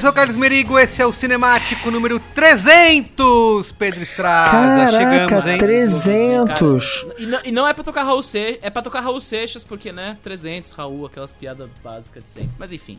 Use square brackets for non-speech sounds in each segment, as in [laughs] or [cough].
sou o Carlos Merigo, esse é o Cinemático número 300, Pedro Estrada. Chegamos, hein? 300! E não, e não é pra tocar Raul Seixas, é pra tocar Raul Seixas, porque, né, 300, Raul, aquelas piadas básicas de sempre. Mas enfim.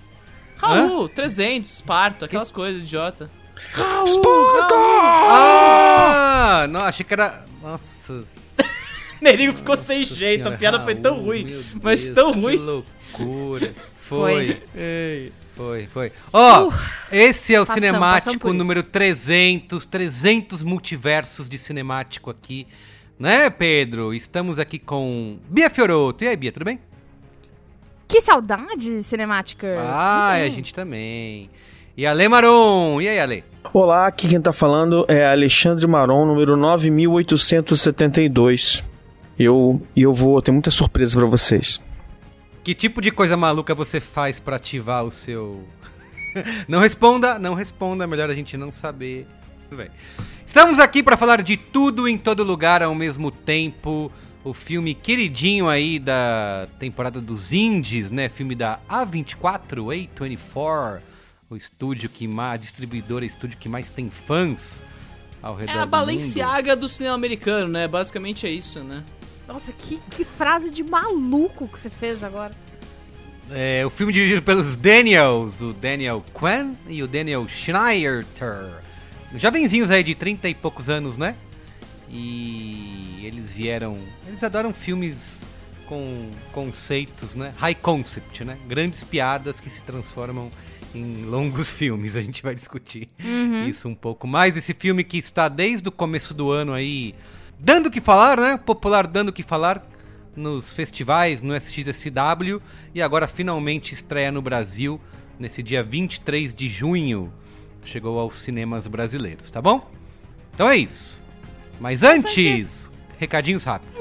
Raul, 300, Esparta, aquelas coisas idiota. Raul! Esparta! Ah, não, achei que era... Nossa... [laughs] Nerigo ficou sem jeito, a piada foi tão Raul, ruim, mas Deus, tão que ruim. loucura. [laughs] Foi. Ei. Foi, foi. Ó, Uh, esse é o passamos, passamos Cinemático isso. número 300, 300 multiversos de Cinemático aqui. Né, Pedro? Estamos aqui com Bia Fioroto. E aí, Bia, tudo bem? Que saudade, cinemática. Ah, e a gente também. E Ale Maron. E aí, Ale? Olá, aqui quem tá falando é Alexandre Maron, número 9872. Eu, e eu vou ter muita surpresa pra vocês. Que tipo de coisa maluca você faz pra ativar o seu. [laughs] não responda, não responda, melhor a gente não saber. Tudo bem. Estamos aqui pra falar de tudo em todo lugar ao mesmo tempo. O filme queridinho aí da temporada dos indies, né? Filme da A24, A24, o estúdio que mais, a distribuidora, estúdio que mais tem fãs ao redor É a do. Balenciaga do cinema americano, né? Basicamente é isso, né? Nossa, que, que frase de maluco que você fez agora. É, o filme dirigido pelos Daniels, o Daniel Kwan e o Daniel Schneider. Jovenzinhos aí de 30 e poucos anos, né? E eles vieram. Eles adoram filmes com conceitos, né? High concept, né? Grandes piadas que se transformam em longos [laughs] filmes. A gente vai discutir Uhum. isso um pouco mais. Esse filme que está desde o começo do ano aí dando o que falar, né? Popular dando o que falar nos festivais, no SXSW e agora finalmente estreia no Brasil nesse dia 23 de junho. Chegou aos cinemas brasileiros, tá bom? Então é isso. Mas antes, recadinhos rápidos.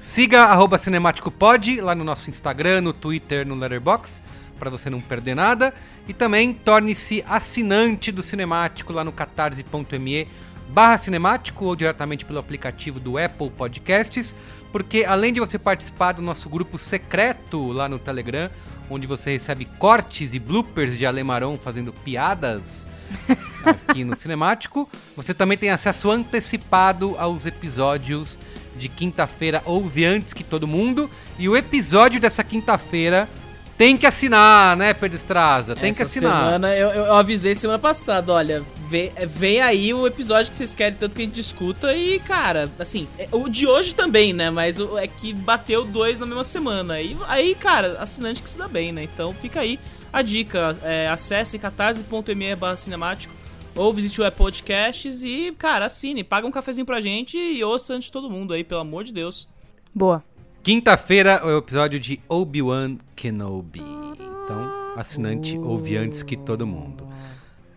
Siga arroba cinemáticopod lá no nosso Instagram, no Twitter, no Letterboxd, para você não perder nada. E também torne-se assinante do Cinemático lá no catarse.me barra cinemático ou diretamente pelo aplicativo do Apple Podcasts, porque além de você participar do nosso grupo secreto lá no Telegram, onde você recebe cortes e bloopers de Alemarão fazendo piadas [laughs] aqui no Cinemático, você também tem acesso antecipado aos episódios de quinta-feira, ouve antes que todo mundo, e o episódio dessa quinta-feira tem que assinar, né, Pedro Estraza? Tem Essa que assinar. Semana, eu, eu avisei semana passada, olha, vem, vem aí o episódio que vocês querem tanto que a gente discuta e, cara, assim, é- o de hoje também, né? Mas o- é que bateu dois na mesma semana. E aí, cara, assinante que se dá bem, né? Então fica aí a dica. É, acesse catarse.me barra cinemático ou visite o Apple Podcasts e, cara, assine, paga um cafezinho pra gente e ouça antes de todo mundo aí, pelo amor de Deus. Boa. Quinta-feira é o episódio de Obi-Wan Kenobi. Então, assinante ouve antes que todo mundo.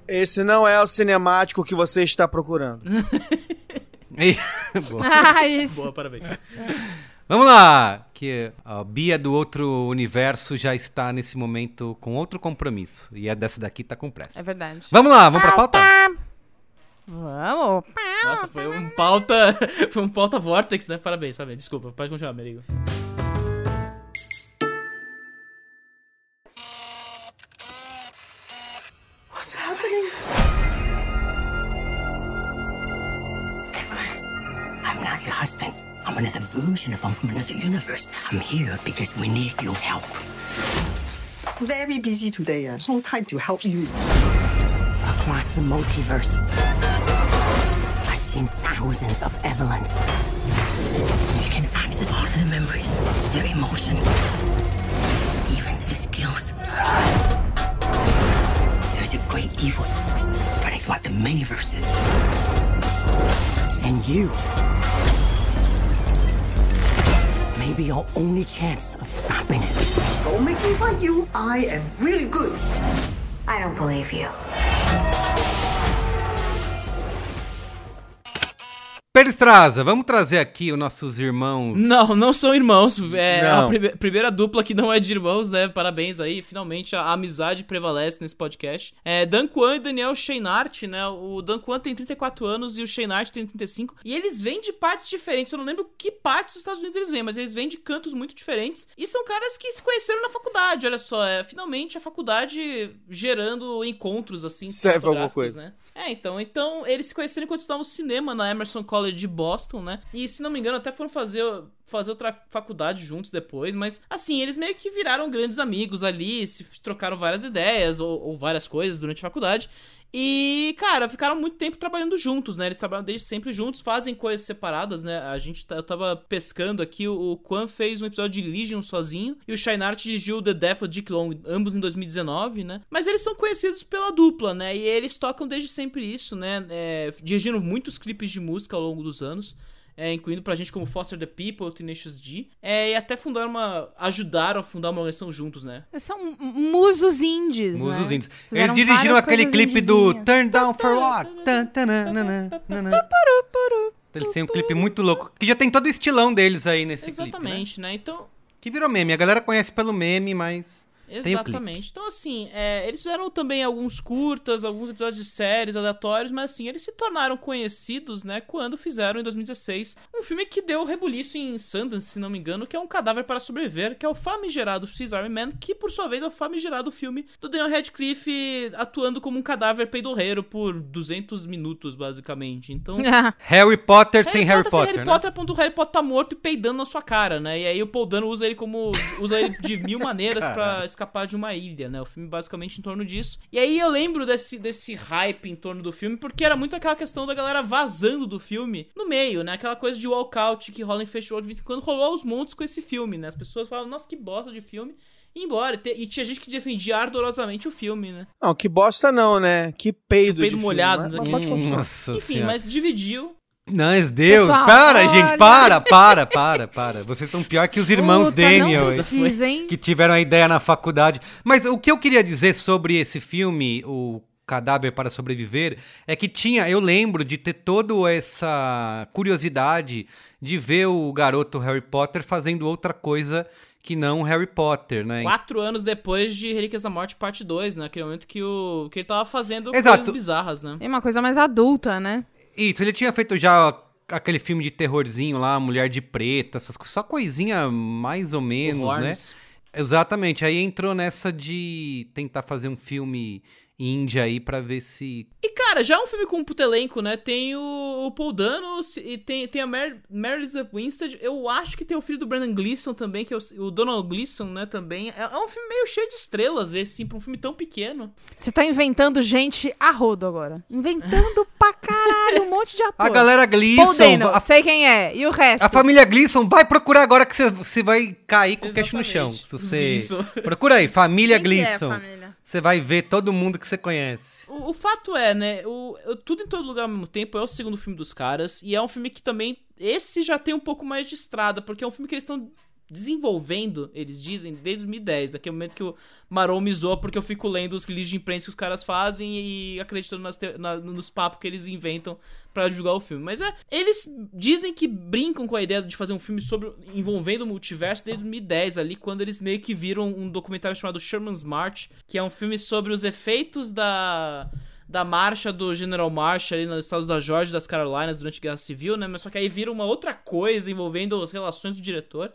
Esse não é o cinemático que você está procurando. [laughs] E- Boa. Ah, isso. Boa, parabéns. Vamos lá, que a Bia do outro universo já está nesse momento com outro compromisso. E a dessa daqui tá com pressa. É verdade. Vamos lá, vamos pra pauta? Vamos. Nossa, foi um pauta. [laughs] Foi um pauta Vortex, né? Parabéns, parabéns. Desculpa, pode continuar, Merigo. Husband. I'm another version of I'm from another universe. I'm here because we need your help. Very busy today. Uh, no time to help you. Across the multiverse, I've seen thousands of Evelyns. You can access all of their memories, their emotions, even their skills. There's a great evil spreading throughout the many verses. And you may be our only chance of stopping it. Don't make me fight you. I am really good. I don't believe you. Thank you. Pedro Estraza, vamos trazer aqui os nossos irmãos. Não, não são irmãos. É Não. a prime- primeira dupla que não é de irmãos, né? Parabéns aí. Finalmente a amizade prevalece nesse podcast. É Dan Kwan e Daniel Sheinart, né? O Dan Kwan tem 34 anos e o Sheinart tem 35. E eles vêm de partes diferentes. Eu não lembro que partes dos Estados Unidos eles vêm, mas eles vêm de cantos muito diferentes. E são caras que se conheceram na faculdade, olha só. É, finalmente a faculdade gerando encontros, assim, Serve alguma coisa. né? É, então, então eles se conheceram enquanto estudavam cinema na Emerson College de Boston, né? E se não me engano, até foram fazer, fazer outra faculdade juntos depois, mas assim, eles meio que viraram grandes amigos ali, se trocaram várias ideias ou, ou várias coisas durante a faculdade. E, cara, ficaram muito tempo trabalhando juntos, né? Eles trabalham desde sempre juntos, fazem coisas separadas, né? A gente tá- eu tava pescando aqui, o, Quan fez um episódio de Legion sozinho e o Sheinart dirigiu The Death of Dick Long, ambos em 2019, né? Mas eles são conhecidos pela dupla, né? E eles tocam desde sempre isso, né? É, dirigindo muitos clipes de música ao longo dos anos. É, incluindo pra gente como Foster the People, Tenacious D. É, e até fundaram uma. ajudaram a fundar uma organização juntos, né? São musos indies, Musos né? Fizeram Eles dirigiram aquele clipe do. Turn Down for What? Eles têm um clipe muito louco, que já tem todo o estilão deles aí nesse clipe. Exatamente, né? Então, Que virou meme. A galera conhece pelo meme, mas. Exatamente. Então, assim, é, eles fizeram também alguns curtas, alguns episódios de séries aleatórios, mas assim, eles se tornaram conhecidos, né, quando fizeram em 2016 um filme que deu rebuliço em Sundance, se não me engano, que é um cadáver para sobreviver, que é o famigerado Caesar Man, que por sua vez é o famigerado filme do Daniel Radcliffe atuando como um cadáver peidorreiro por 200 minutos, basicamente. Então, [laughs] Harry Potter sem Harry sem Potter, Harry né? Potter, a ponto do Harry Potter tá morto e peidando na sua cara, né? E aí o Paul Dano usa ele como. usa ele de mil [laughs] maneiras pra Caralho. Escapar de uma ilha, né? O filme basicamente em torno disso. E aí eu lembro desse, desse hype em torno do filme, porque era muito aquela questão da galera vazando do filme no meio, né? Aquela coisa de walkout que rola em festival de vez em quando rolou aos montes com esse filme, né? As pessoas falavam, nossa, que bosta de filme. E embora. E te- tinha gente que defendia ardorosamente o filme, né? Não, que bosta não, né? Que peido. Peido de molhado, filme, né? continuar. Nossa Enfim, senhora. mas dividiu. Não, Deus, Pessoal, para, olha. gente, para, para, para, para. Vocês estão pior que os irmãos Puta, não Daniel. precisa, hein? Que tiveram a ideia na faculdade. Mas o que eu queria dizer sobre esse filme, o Cadáver para Sobreviver, é que tinha, eu lembro de ter toda essa curiosidade de ver o garoto Harry Potter fazendo outra coisa que não Harry Potter, né? Quatro anos depois de Relíquias da Morte, parte 2, né? Aquele momento que, o, que ele tava fazendo Exato. coisas bizarras, né? É uma coisa mais adulta, né? Isso, ele tinha feito já aquele filme de terrorzinho lá, Mulher de Preto, essas coisas, só coisinha mais ou menos, né? Exatamente, aí entrou nessa de tentar fazer um filme índia aí pra ver se... E, cara, já é um filme com um puto elenco, né? Tem o, o Paul Dano e tem, tem a Mer Mary Winstead. Eu acho que tem o filho do Brandon Gleeson também, que é o, o Donald Gleeson, né? Também. É, é um filme meio cheio de estrelas, esse, sim, pra um filme tão pequeno. Você tá inventando gente a rodo agora. Inventando [laughs] pra caralho um monte de ator. A galera Paul Gleason, Dano, a, sei quem é. E o resto? a família Gleason, vai procurar agora que você- você vai cair com o queixo no chão. Se você... Procura aí, família Quem que é, Gleason. família? Você vai ver todo mundo que você conhece. O, o fato é, né? O, o Tudo em Todo Lugar ao mesmo tempo é o segundo filme dos caras. E é um filme que também. Esse já tem um pouco mais de estrada, porque é um filme que eles estão desenvolvendo, eles dizem, desde 2010, naquele momento que o Marou me zoou, porque eu fico lendo os releases de imprensa que os caras fazem e acreditando nas te- na- nos papos que eles inventam pra julgar o filme. Mas é, eles dizem que brincam com a ideia de fazer um filme sobre envolvendo o multiverso desde 2010 ali, quando eles meio que viram um documentário chamado Sherman's March, que é um filme sobre os efeitos da da marcha do General March ali nos estados da Georgia das Carolinas durante a Guerra Civil, né? Mas só que aí vira uma outra coisa envolvendo as relações do diretor.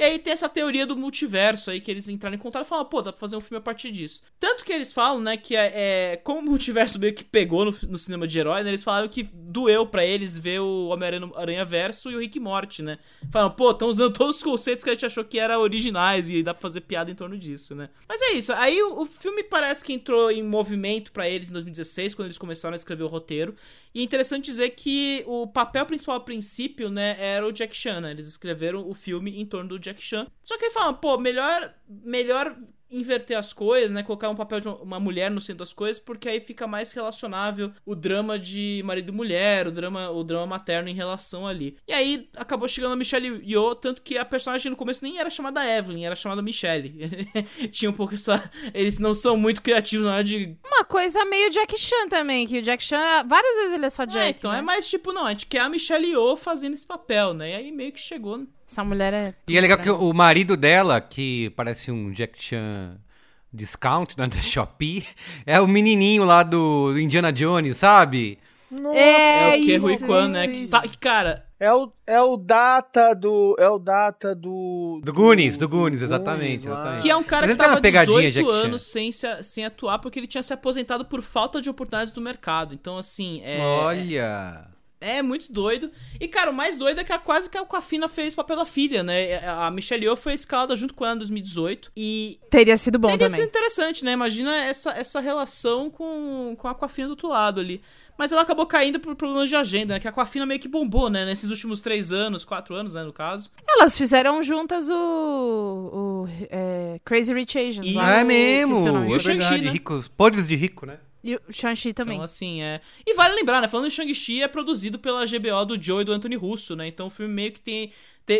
E aí tem essa teoria do multiverso aí que eles entraram em contato e falaram, pô, dá pra fazer um filme a partir disso. Tanto que eles falam, né, que é, é como o multiverso meio que pegou no, no cinema de herói, né, eles falaram que doeu pra eles ver o Homem-Aranha Verso e o Rick e Morty, né. Falaram, pô, estão usando todos os conceitos que a gente achou que eram originais e dá pra fazer piada em torno disso, né. Mas é isso, aí o, o filme parece que entrou em movimento pra eles em 2016, quando eles começaram a escrever o roteiro. E é interessante dizer que o papel principal a princípio, né, era o Jack Chan, né? Eles escreveram o filme em torno do Jack Chan. Só que aí falam, pô, melhor, melhor inverter as coisas, né? Colocar um papel de uma mulher no centro das coisas, porque aí fica mais relacionável o drama de marido e mulher, o drama, o drama materno em relação ali. E aí acabou chegando a Michelle Yeoh, tanto que a personagem no começo nem era chamada Evelyn, era chamada Michelle. [laughs] Tinha um pouco essa... Eles não são muito criativos na hora de Uma coisa meio Jack Chan também, que o Jack Chan, várias vezes ele é só Jack. É, então né? é mais tipo, não, a gente quer a Michelle Yeoh fazendo esse papel, né? E aí meio que chegou. Né? Essa mulher é. E é legal que o marido dela, que parece um Jack Chan discount né, [laughs] da Shopee, é o menininho lá do Indiana Jones, sabe? É, É, o que é Rui isso, Kwan, isso, né? Que, isso. tá- que, cara, É o, é o data do. É o data do. Do Goonies, do Goonies, exatamente, lá. exatamente. que é um cara Mas que tava pegadinha, 18 Jack Chan. anos sem, se, sem atuar porque ele tinha se aposentado por falta de oportunidades do mercado. Então, assim, é. Olha. É muito doido. E, cara, o mais doido é que a, quase que a Aquafina fez o papel da filha, né? A Michelle Yeoh foi escalada junto com ela em 2018. E Teria sido bom Teria também. sido interessante, né? Imagina essa, essa relação com, com a Aquafina do outro lado ali. Mas ela acabou caindo por problemas de agenda, né? Que a Aquafina meio que bombou, né? Nesses últimos três anos, quatro anos, né? No caso. Elas fizeram juntas o. o é, Crazy Rich Asians. E- lá é mesmo, o é nome. E o Shang-Chi, né? ricos, podres de rico, né? E o Shang-Chi também. Então, assim, é. E vale lembrar, né? Falando em Shang-Chi, é produzido pela GBO do Joe e do Anthony Russo, né? Então o filme meio que tem.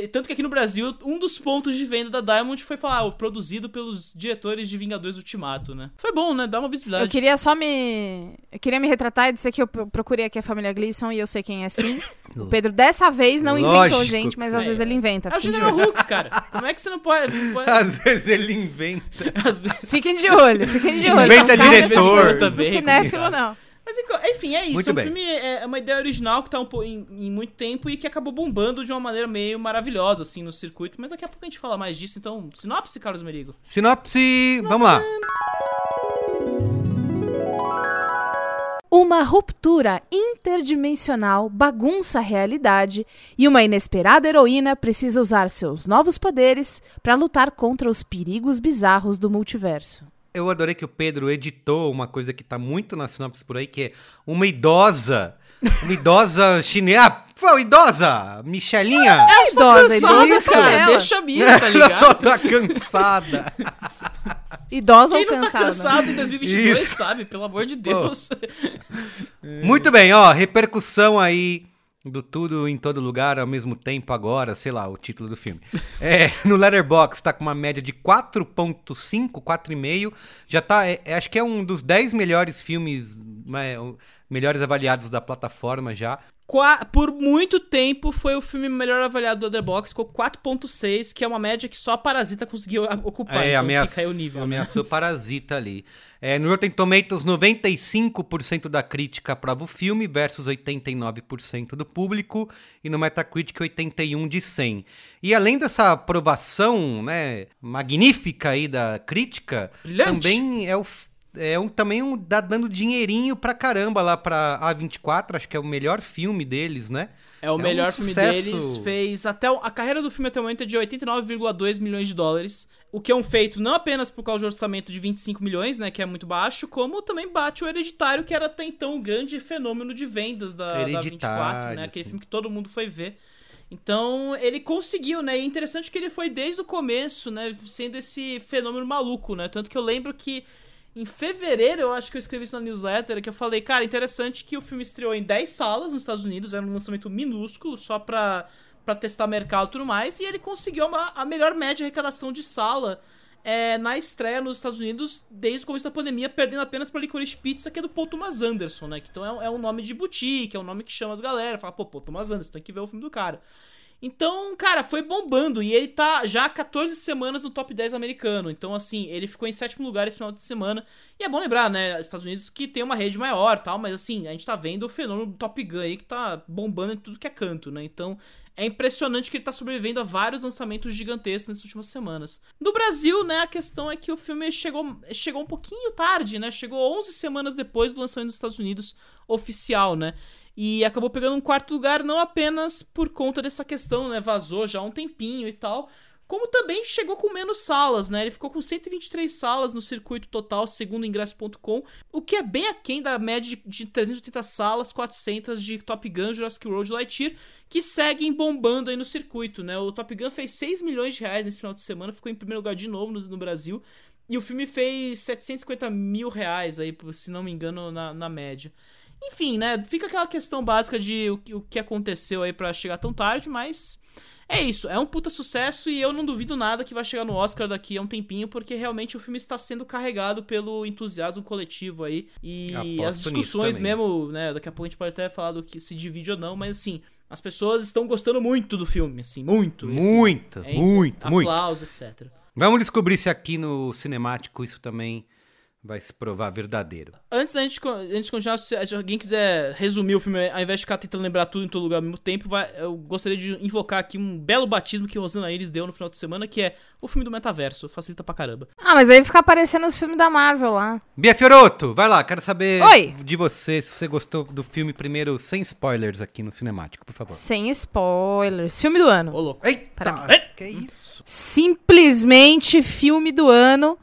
Tanto que aqui no Brasil, um dos pontos de venda da Diamond foi falar, ah, produzido pelos diretores de Vingadores Ultimato, né? Foi bom, né? Dá uma visibilidade. Eu queria só me. Eu queria me retratar e dizer que eu pro- procurei aqui a família Gleason e eu sei quem é sim. [laughs] O Pedro dessa vez não inventou, Lógico. gente, mas às É, vezes ele inventa. É o General. Hooks, cara. Como é que você não pode. não pode- [laughs] Às vezes ele inventa. [laughs] Às vezes. Fiquem de olho, fiquem de olho. Inventa Não diretor. Também, cinéfilo, não. Mas enfim, é isso. Muito é um bem. filme, é uma ideia original que tá um po- em, em muito tempo e que acabou bombando de uma maneira meio maravilhosa, assim, no circuito. Mas daqui a pouco a gente fala mais disso. Então, sinopse, Carlos Merigo. Sinopse, vamos lá. Uma ruptura interdimensional bagunça a realidade e uma inesperada heroína precisa usar seus novos poderes para lutar contra os perigos bizarros do multiverso. Eu adorei que o Pedro editou uma coisa que tá muito na sinopse por aí, que é uma idosa. Uma idosa [laughs] chinesa. Ah, foi idosa! Michelinha! É idosa, Cansada, idosa, cara. ela. Deixa a minha, tá Ela só ligado? tá cansada. [laughs] Idosa Quem ou não tá cansada? cansado em 2022, Isso. sabe? Pelo amor de Deus. Muito bem, ó, repercussão aí do tudo em todo lugar ao mesmo tempo agora, sei lá, o título do filme. [laughs] É, no Letterboxd tá com uma média de 4.5, 4,5, já tá, é, é, acho que é um dos 10 melhores filmes, né, melhores avaliados da plataforma já. Qua- por muito tempo foi o filme melhor avaliado do Letterboxd, ficou 4.6, que é uma média que só a Parasita conseguiu ocupar. É, então aí o nível. né? ameaçou Parasita ali. É, no Rotten Tomatoes, 95% da crítica aprova o filme versus 89% do público. E no Metacritic, 81 de 100. E além dessa aprovação né, magnífica aí da crítica, Brilhante. também é o... É um, também um, dá dando dinheirinho pra caramba lá pra A24, acho que é o melhor filme deles, né? É o um melhor filme sucesso. deles. Fez até o- a carreira do filme até o momento é de 89,2 milhões de dólares. O que é um feito não apenas por causa do orçamento de 25 milhões, né, que é muito baixo, como também bate o Hereditário, que era até então o grande fenômeno de vendas da, da 24, Hereditário, né, aquele sim. filme que todo mundo foi ver. Então, ele conseguiu, né? E é interessante que ele foi desde o começo, né, sendo esse fenômeno maluco, né? Tanto que eu lembro que em fevereiro, eu acho que eu escrevi isso na newsletter, que eu falei, cara, interessante que o filme estreou em 10 salas nos Estados Unidos, era um lançamento minúsculo, só pra, pra testar mercado e tudo mais, e ele conseguiu uma, a melhor média de arrecadação de sala é, na estreia nos Estados Unidos desde o começo da pandemia, perdendo apenas pra Licorice Pizza, que é do Paul Thomas Anderson, né? Que então é, é um nome de boutique, é um nome que chama as galera, fala, pô, Paul Thomas Anderson, tem que ver o filme do cara. Então, cara, foi bombando. E ele tá já há 14 semanas no top 10 americano. Então, assim, ele ficou em sétimo lugar esse final de semana. E é bom lembrar, né? Estados Unidos que tem uma rede maior tal. Mas, assim, a gente tá vendo o fenômeno do Top Gun aí que tá bombando em tudo que é canto, né? Então, é impressionante que ele tá sobrevivendo a vários lançamentos gigantescos nessas últimas semanas. No Brasil, né, a questão é que o filme chegou, chegou um pouquinho tarde, né? Chegou 11 semanas depois do lançamento nos Estados Unidos oficial, né? E acabou pegando um quarto lugar não apenas por conta dessa questão, né? Vazou já há um tempinho e tal. Como também chegou com menos salas, né? Ele ficou com 123 salas no circuito total, segundo ingresso.com, o que é bem aquém da média de- de 380 salas, 400 de Top Gun, Jurassic World Lightyear, que seguem bombando aí no circuito, né? O Top Gun fez 6 milhões de reais nesse final de semana, ficou em primeiro lugar de novo no, no Brasil. E o filme fez 750 mil reais aí, se não me engano, na, na média. Enfim, né? Fica aquela questão básica de o, que- o que aconteceu aí pra chegar tão tarde, mas é isso. É um puta sucesso e eu não duvido nada que vai chegar no Oscar daqui a um tempinho, porque realmente o filme está sendo carregado pelo entusiasmo coletivo aí. E Aposto as discussões mesmo, né? Daqui a pouco a gente pode até falar do que se divide ou não, mas assim, as pessoas estão gostando muito do filme, assim, muito. assim. Muito, É, muito, muito. Aplausos, etc. Vamos descobrir se aqui no cinemático isso também vai se provar verdadeiro. Antes da gente, antes de continuar, se se alguém quiser resumir o filme, ao invés de ficar tentando lembrar tudo em todo lugar ao mesmo tempo, vai- eu gostaria de invocar aqui um belo batismo que Rosana Iris deu no final de semana, que é o filme do metaverso. Facilita pra caramba. Ah, mas aí fica aparecendo os filmes da Marvel lá. Bia Fioroto, vai lá, quero saber Oi. de você, se você gostou do filme primeiro, sem spoilers aqui no cinemático, por favor. Sem spoilers. Filme do ano. Ô, louco. Eita, mim. que isso? Simplesmente filme do ano.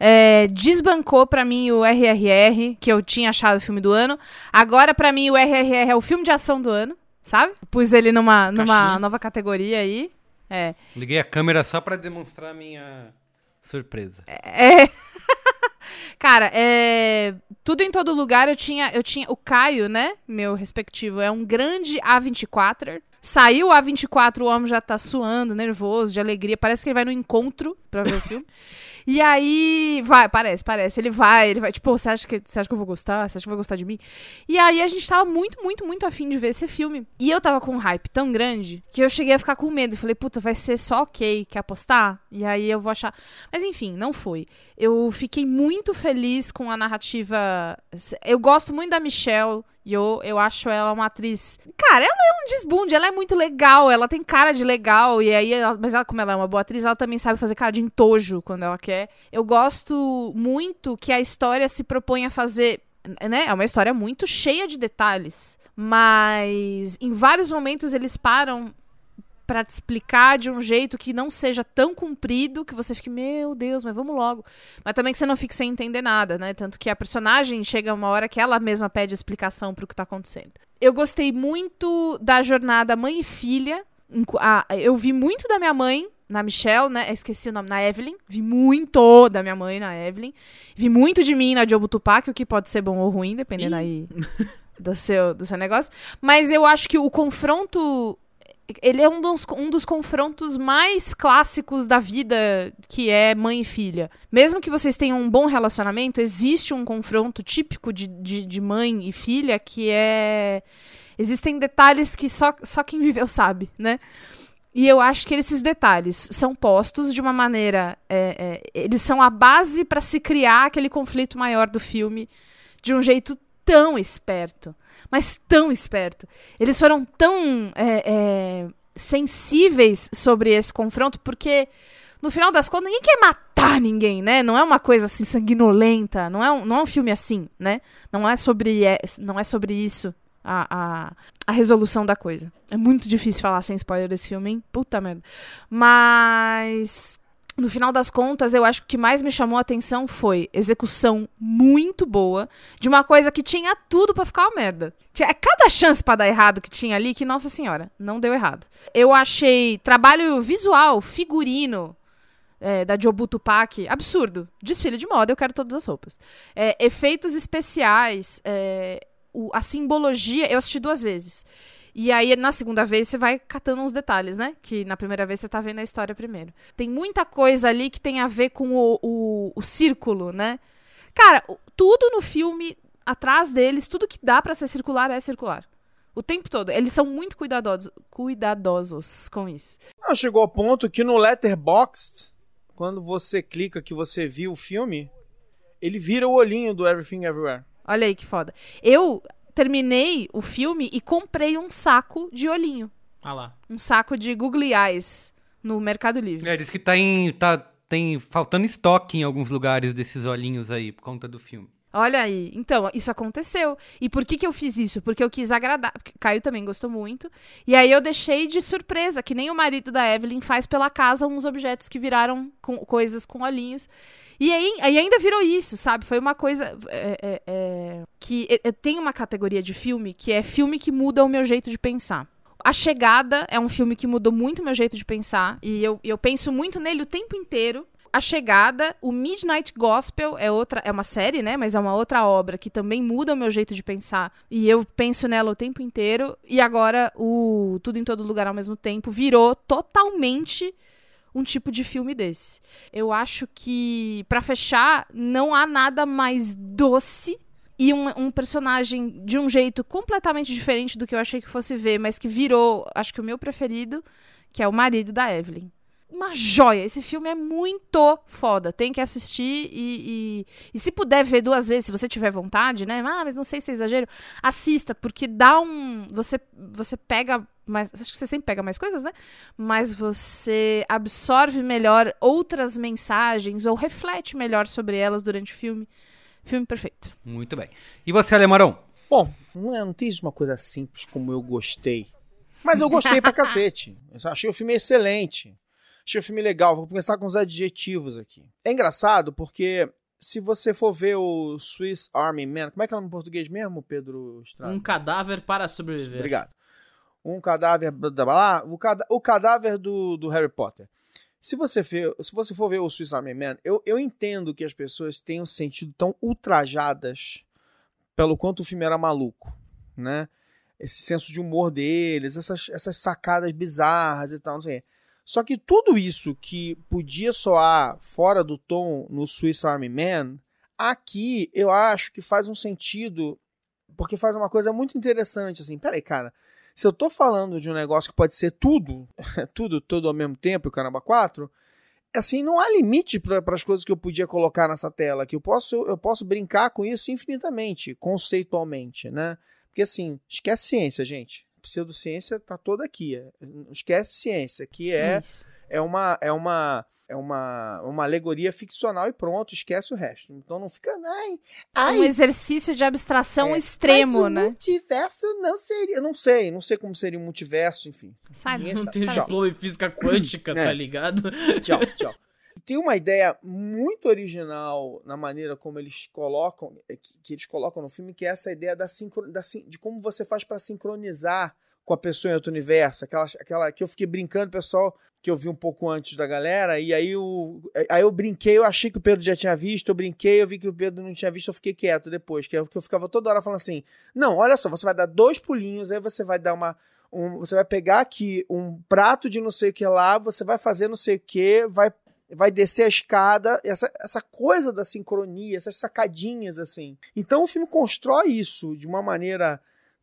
É, desbancou pra mim o RRR, que eu tinha achado o filme do ano. Agora, pra mim, o RRR é o filme de ação do ano, sabe? Pus ele numa, numa Caixinha. nova categoria aí. É. Liguei a câmera só pra demonstrar a minha surpresa. É. [laughs] Cara, é. Tudo em todo lugar eu tinha. Eu tinha. O Caio, né? Meu respectivo, é um grande A24. Saiu o A24, o homem já tá suando, nervoso, de alegria. Parece que ele vai no encontro pra ver o filme. E aí, vai, parece, parece. Ele vai, ele vai, tipo, você acha, que, você acha que eu vou gostar? Você acha que vai gostar de mim? E aí a gente tava muito, muito, muito afim de ver esse filme. E eu tava com um hype tão grande que eu cheguei a ficar com medo. Falei, puta, vai ser só ok, quer apostar? E aí eu vou achar. Mas enfim, não foi. Eu fiquei muito feliz com a narrativa. Eu gosto muito da Michelle. Yeoh, eu acho ela uma atriz. Cara, ela é um desbunde, ela é muito legal, ela tem cara de legal, e aí, ela- mas ela, como ela é uma boa atriz, ela também sabe fazer cara de entojo quando ela quer. Eu gosto muito que a história se propõe a fazer. Né? É uma história muito cheia de detalhes. Mas em vários momentos eles param pra te explicar de um jeito que não seja tão comprido que você fique, meu Deus, mas vamos logo. Mas também que você não fique sem entender nada, né? Tanto que a personagem chega uma hora que ela mesma pede explicação pro que tá acontecendo. Eu gostei muito da jornada mãe e filha. Eu vi muito da minha mãe na Michelle, né? Esqueci o nome, na Evelyn. Vi muito da minha mãe na Evelyn. Vi muito de mim na Diogo Tupac, o que pode ser bom ou ruim, dependendo aí do seu, do seu negócio. Mas eu acho que o confronto. Ele é um dos, um dos confrontos mais clássicos da vida, que é mãe e filha. Mesmo que vocês tenham um bom relacionamento, existe um confronto típico de, de, de mãe e filha que é. Existem detalhes que só, só quem viveu sabe, né? E eu acho que esses detalhes são postos de uma maneira. É, é, eles são a base para se criar aquele conflito maior do filme de um jeito tão esperto. Mas tão esperto. Eles foram tão é, é sensíveis sobre esse confronto, porque no final das contas, ninguém quer matar ninguém, né? Não é uma coisa assim sanguinolenta, não é um, não é um filme assim, né? Não é sobre, é, não é sobre isso a, a, a resolução da coisa. É muito difícil falar sem spoiler desse filme, hein? Puta merda. Mas no final das contas, eu acho que o que mais me chamou a atenção foi execução muito boa de uma coisa que tinha tudo para ficar uma merda. Tinha cada chance para dar errado que tinha ali que, nossa senhora, não deu errado. Eu achei trabalho visual, figurino, é, da Jobu Tupac, absurdo. Desfile de moda, eu quero todas as roupas. É, efeitos especiais, é, o, a simbologia, eu assisti duas vezes. E aí, na segunda vez, você vai catando uns detalhes, né? Que na primeira vez você tá vendo a história primeiro. Tem muita coisa ali que tem a ver com o, o, o círculo, né? Cara, tudo no filme, atrás deles, tudo que dá para ser circular é circular. O tempo todo. Eles são muito cuidadosos, cuidadosos com isso. Ah, chegou ao ponto que no Letterboxd, quando você clica que você viu o filme, ele vira o olhinho do Everything Everywhere. Olha aí que foda. Eu terminei o filme e comprei um saco de olhinho. Ah lá. Um saco de Googly Eyes no Mercado Livre. É, diz que tá em. Tá, tem faltando estoque em alguns lugares desses olhinhos aí, por conta do filme. Olha aí. Então, isso aconteceu. E por que, que eu fiz isso? Porque eu quis agradar. Porque Caio também gostou muito. E aí eu deixei de surpresa, que nem o marido da Evelyn faz pela casa uns objetos que viraram com, coisas com olhinhos. E aí, aí ainda virou isso, sabe? Foi uma coisa. É, é, é, que tenho uma categoria de filme que é filme que muda o meu jeito de pensar. A Chegada é um filme que mudou muito o meu jeito de pensar. E eu, eu penso muito nele o tempo inteiro. A Chegada, o Midnight Gospel é outra, é uma série, né? Mas é uma outra obra que também muda o meu jeito de pensar. E eu penso nela o tempo inteiro. E agora o Tudo em Todo Lugar ao mesmo tempo virou totalmente um tipo de filme desse. Eu acho que, para fechar, não há nada mais doce e um, um, personagem de um jeito completamente diferente do que eu achei que fosse ver, mas que virou, acho que o meu preferido, que é o marido da Evelyn. Uma joia! Esse filme é muito foda. Tem que assistir e, e, e, se puder ver duas vezes, se você tiver vontade, né? Ah, mas não sei se é exagero. Assista, porque dá um. Você, você pega mais. Acho que você sempre pega mais coisas, né? Mas você absorve melhor outras mensagens ou reflete melhor sobre elas durante o filme. Filme perfeito. Muito bem. E você, Alemarão? Bom, não, é, não tem uma coisa simples como eu gostei. Mas eu gostei pra [laughs] cacete. Eu achei o filme excelente. Achei o filme legal. Vou começar com os adjetivos aqui. É engraçado porque se você for ver o Swiss Army Man, como é que é no português mesmo, Pedro Estrada? Um cadáver para sobreviver. Obrigado um cadáver, blá, o, cad o cadáver do, do Harry Potter. Se você, for, se você for ver o Swiss Army Man, eu, eu entendo que as pessoas tenham sentido tão ultrajadas pelo quanto o filme era maluco, né? Esse senso de humor deles, essas, essas sacadas bizarras e tal, não sei. Só que tudo isso que podia soar fora do tom no Swiss Army Man, aqui eu acho que faz um sentido, porque faz uma coisa muito interessante, assim, peraí, cara, se eu tô falando de um negócio que pode ser tudo, [laughs] tudo, tudo ao mesmo tempo, o caramba 4, assim, não há limite para as coisas que eu podia colocar nessa tela, que eu posso, eu posso brincar com isso infinitamente, conceitualmente, né? Porque assim, esquece ciência, gente. Pseudociência tá toda aqui. Esquece ciência, que é, é uma é uma é uma, uma alegoria ficcional e pronto, esquece o resto. Então não fica. Ai, ai, um exercício de abstração é, extremo, mas né? O multiverso não seria. Não sei, não sei como seria um multiverso, enfim. Sabe, não tem diploma em física quântica, tá é. ligado? Tchau, tchau. Tem uma ideia muito original na maneira como eles colocam, que, que eles colocam no filme, que é essa ideia da, sincro, da de como você faz para sincronizar com a pessoa em outro universo, aquela, aquela que eu fiquei brincando, pessoal, que eu vi um pouco antes da galera, e aí eu, aí eu brinquei, eu achei que o Pedro já tinha visto, eu brinquei, eu vi que o Pedro não tinha visto, eu fiquei quieto depois, que eu, que eu ficava toda hora falando assim, não, olha só, você vai dar dois pulinhos, aí você vai dar uma, um, você vai pegar aqui um prato de não sei o que lá, você vai fazer não sei o que, vai vai descer a escada, essa, essa coisa da sincronia, essas sacadinhas assim. Então o filme constrói isso de uma maneira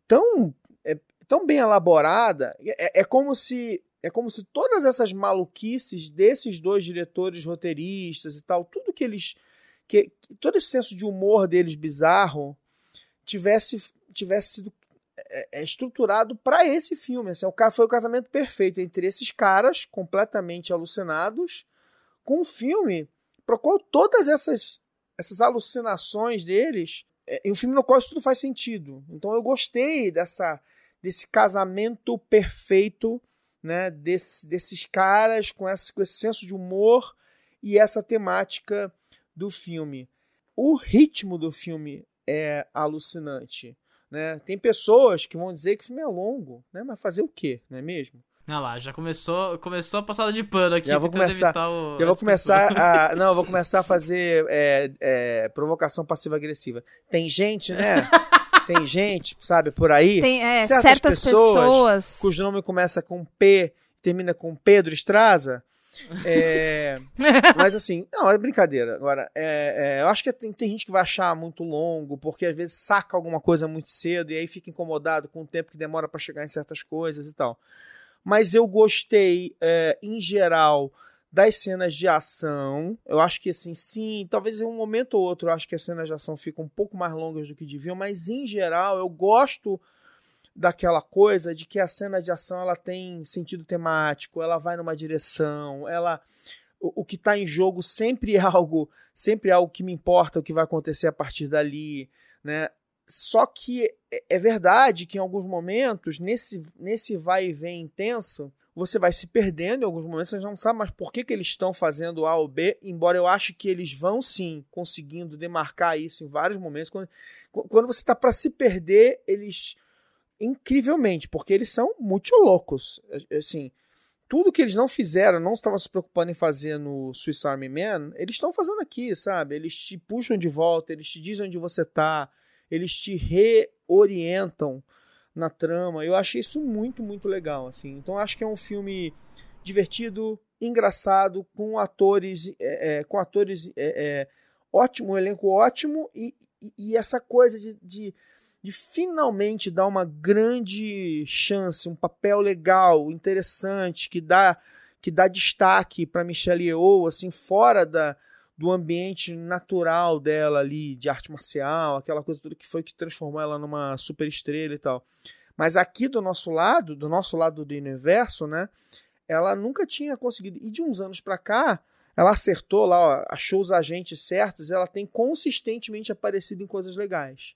tão é tão bem elaborada, é, é como se é como se todas essas maluquices desses dois diretores roteiristas e tal, tudo que eles que todo esse senso de humor deles bizarro tivesse tivesse sido é, é estruturado para esse filme. Assim, o cara foi o casamento perfeito entre esses caras completamente alucinados com um filme para qual todas essas essas alucinações deles é, um filme no qual isso tudo faz sentido. Então eu gostei dessa desse casamento perfeito né, desse, desses caras com esse, com esse senso de humor e essa temática do filme. O ritmo do filme é alucinante. Né? Tem pessoas que vão dizer que o filme é longo, né? mas fazer o quê, não é mesmo? Não lá, já começou, começou a passada de pano aqui. Já vou começar, o, já vou começar a, [laughs] não, vou começar a fazer é, é, provocação passiva-agressiva. Tem gente, né? [laughs] Tem gente, sabe, por aí. Tem é, certas, certas pessoas, pessoas, cujo nome começa com P termina com Pedro Estraza. É, [laughs] mas assim, não, é brincadeira. Agora, é, é, eu acho que tem, tem, gente que vai achar muito longo, porque às vezes saca alguma coisa muito cedo e aí fica incomodado com o tempo que demora para chegar em certas coisas e tal. Mas eu gostei, é, em geral, das cenas de ação. Eu acho que assim, sim, talvez em um momento ou outro eu acho que as cenas de ação ficam um pouco mais longas do que deviam, mas em geral eu gosto daquela coisa de que a cena de ação ela tem sentido temático, ela vai numa direção, ela o, o que está em jogo sempre é [laughs] algo, sempre é algo que me importa o que vai acontecer a partir dali, né? Só que é, é verdade que em alguns momentos, nesse, nesse vai e vem intenso, você vai se perdendo em alguns momentos, você não sabe mais por que, que eles estão fazendo A ou B, embora eu ache que eles vão sim conseguindo demarcar isso em vários momentos. Quando, quando você está para se perder, eles. Incrivelmente, porque eles são muito loucos. Assim, tudo que eles não fizeram, não estavam se preocupando em fazer no Swiss Army Man, eles estão fazendo aqui, sabe? Eles te puxam de volta, eles te dizem onde você está, eles te reorientam na trama. Eu achei isso muito, muito legal, assim. Então acho que é um filme divertido, engraçado, com atores, é, é, com atores é, é ótimo, um elenco ótimo e, e, e essa coisa de, de, de, finalmente dar uma grande chance, um papel legal, interessante, que dá que dá destaque para Michelle Yeoh, assim, fora da, do ambiente natural dela ali, de arte marcial, aquela coisa tudo que foi que transformou ela numa super estrela e tal. Mas aqui do nosso lado, do nosso lado do universo, né, ela nunca tinha conseguido. E de uns anos para cá, ela acertou lá, ó, achou os agentes certos, ela tem consistentemente aparecido em coisas legais.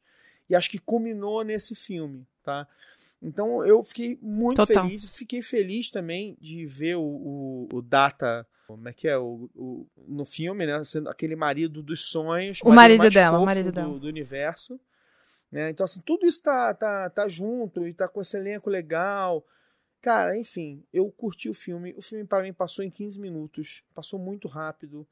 E acho que culminou nesse filme, tá? Então eu fiquei muito Total. feliz, fiquei feliz também de ver o, o, o Data como é que é o, o, no filme, né? Sendo aquele marido dos sonhos, o marido, marido dela, o marido do, dela. do universo. Né? Então, assim, tudo isso tá, tá, tá junto e tá com esse elenco legal. Cara, enfim, eu curti o filme. O filme, para mim, passou em 15 minutos. Passou muito rápido.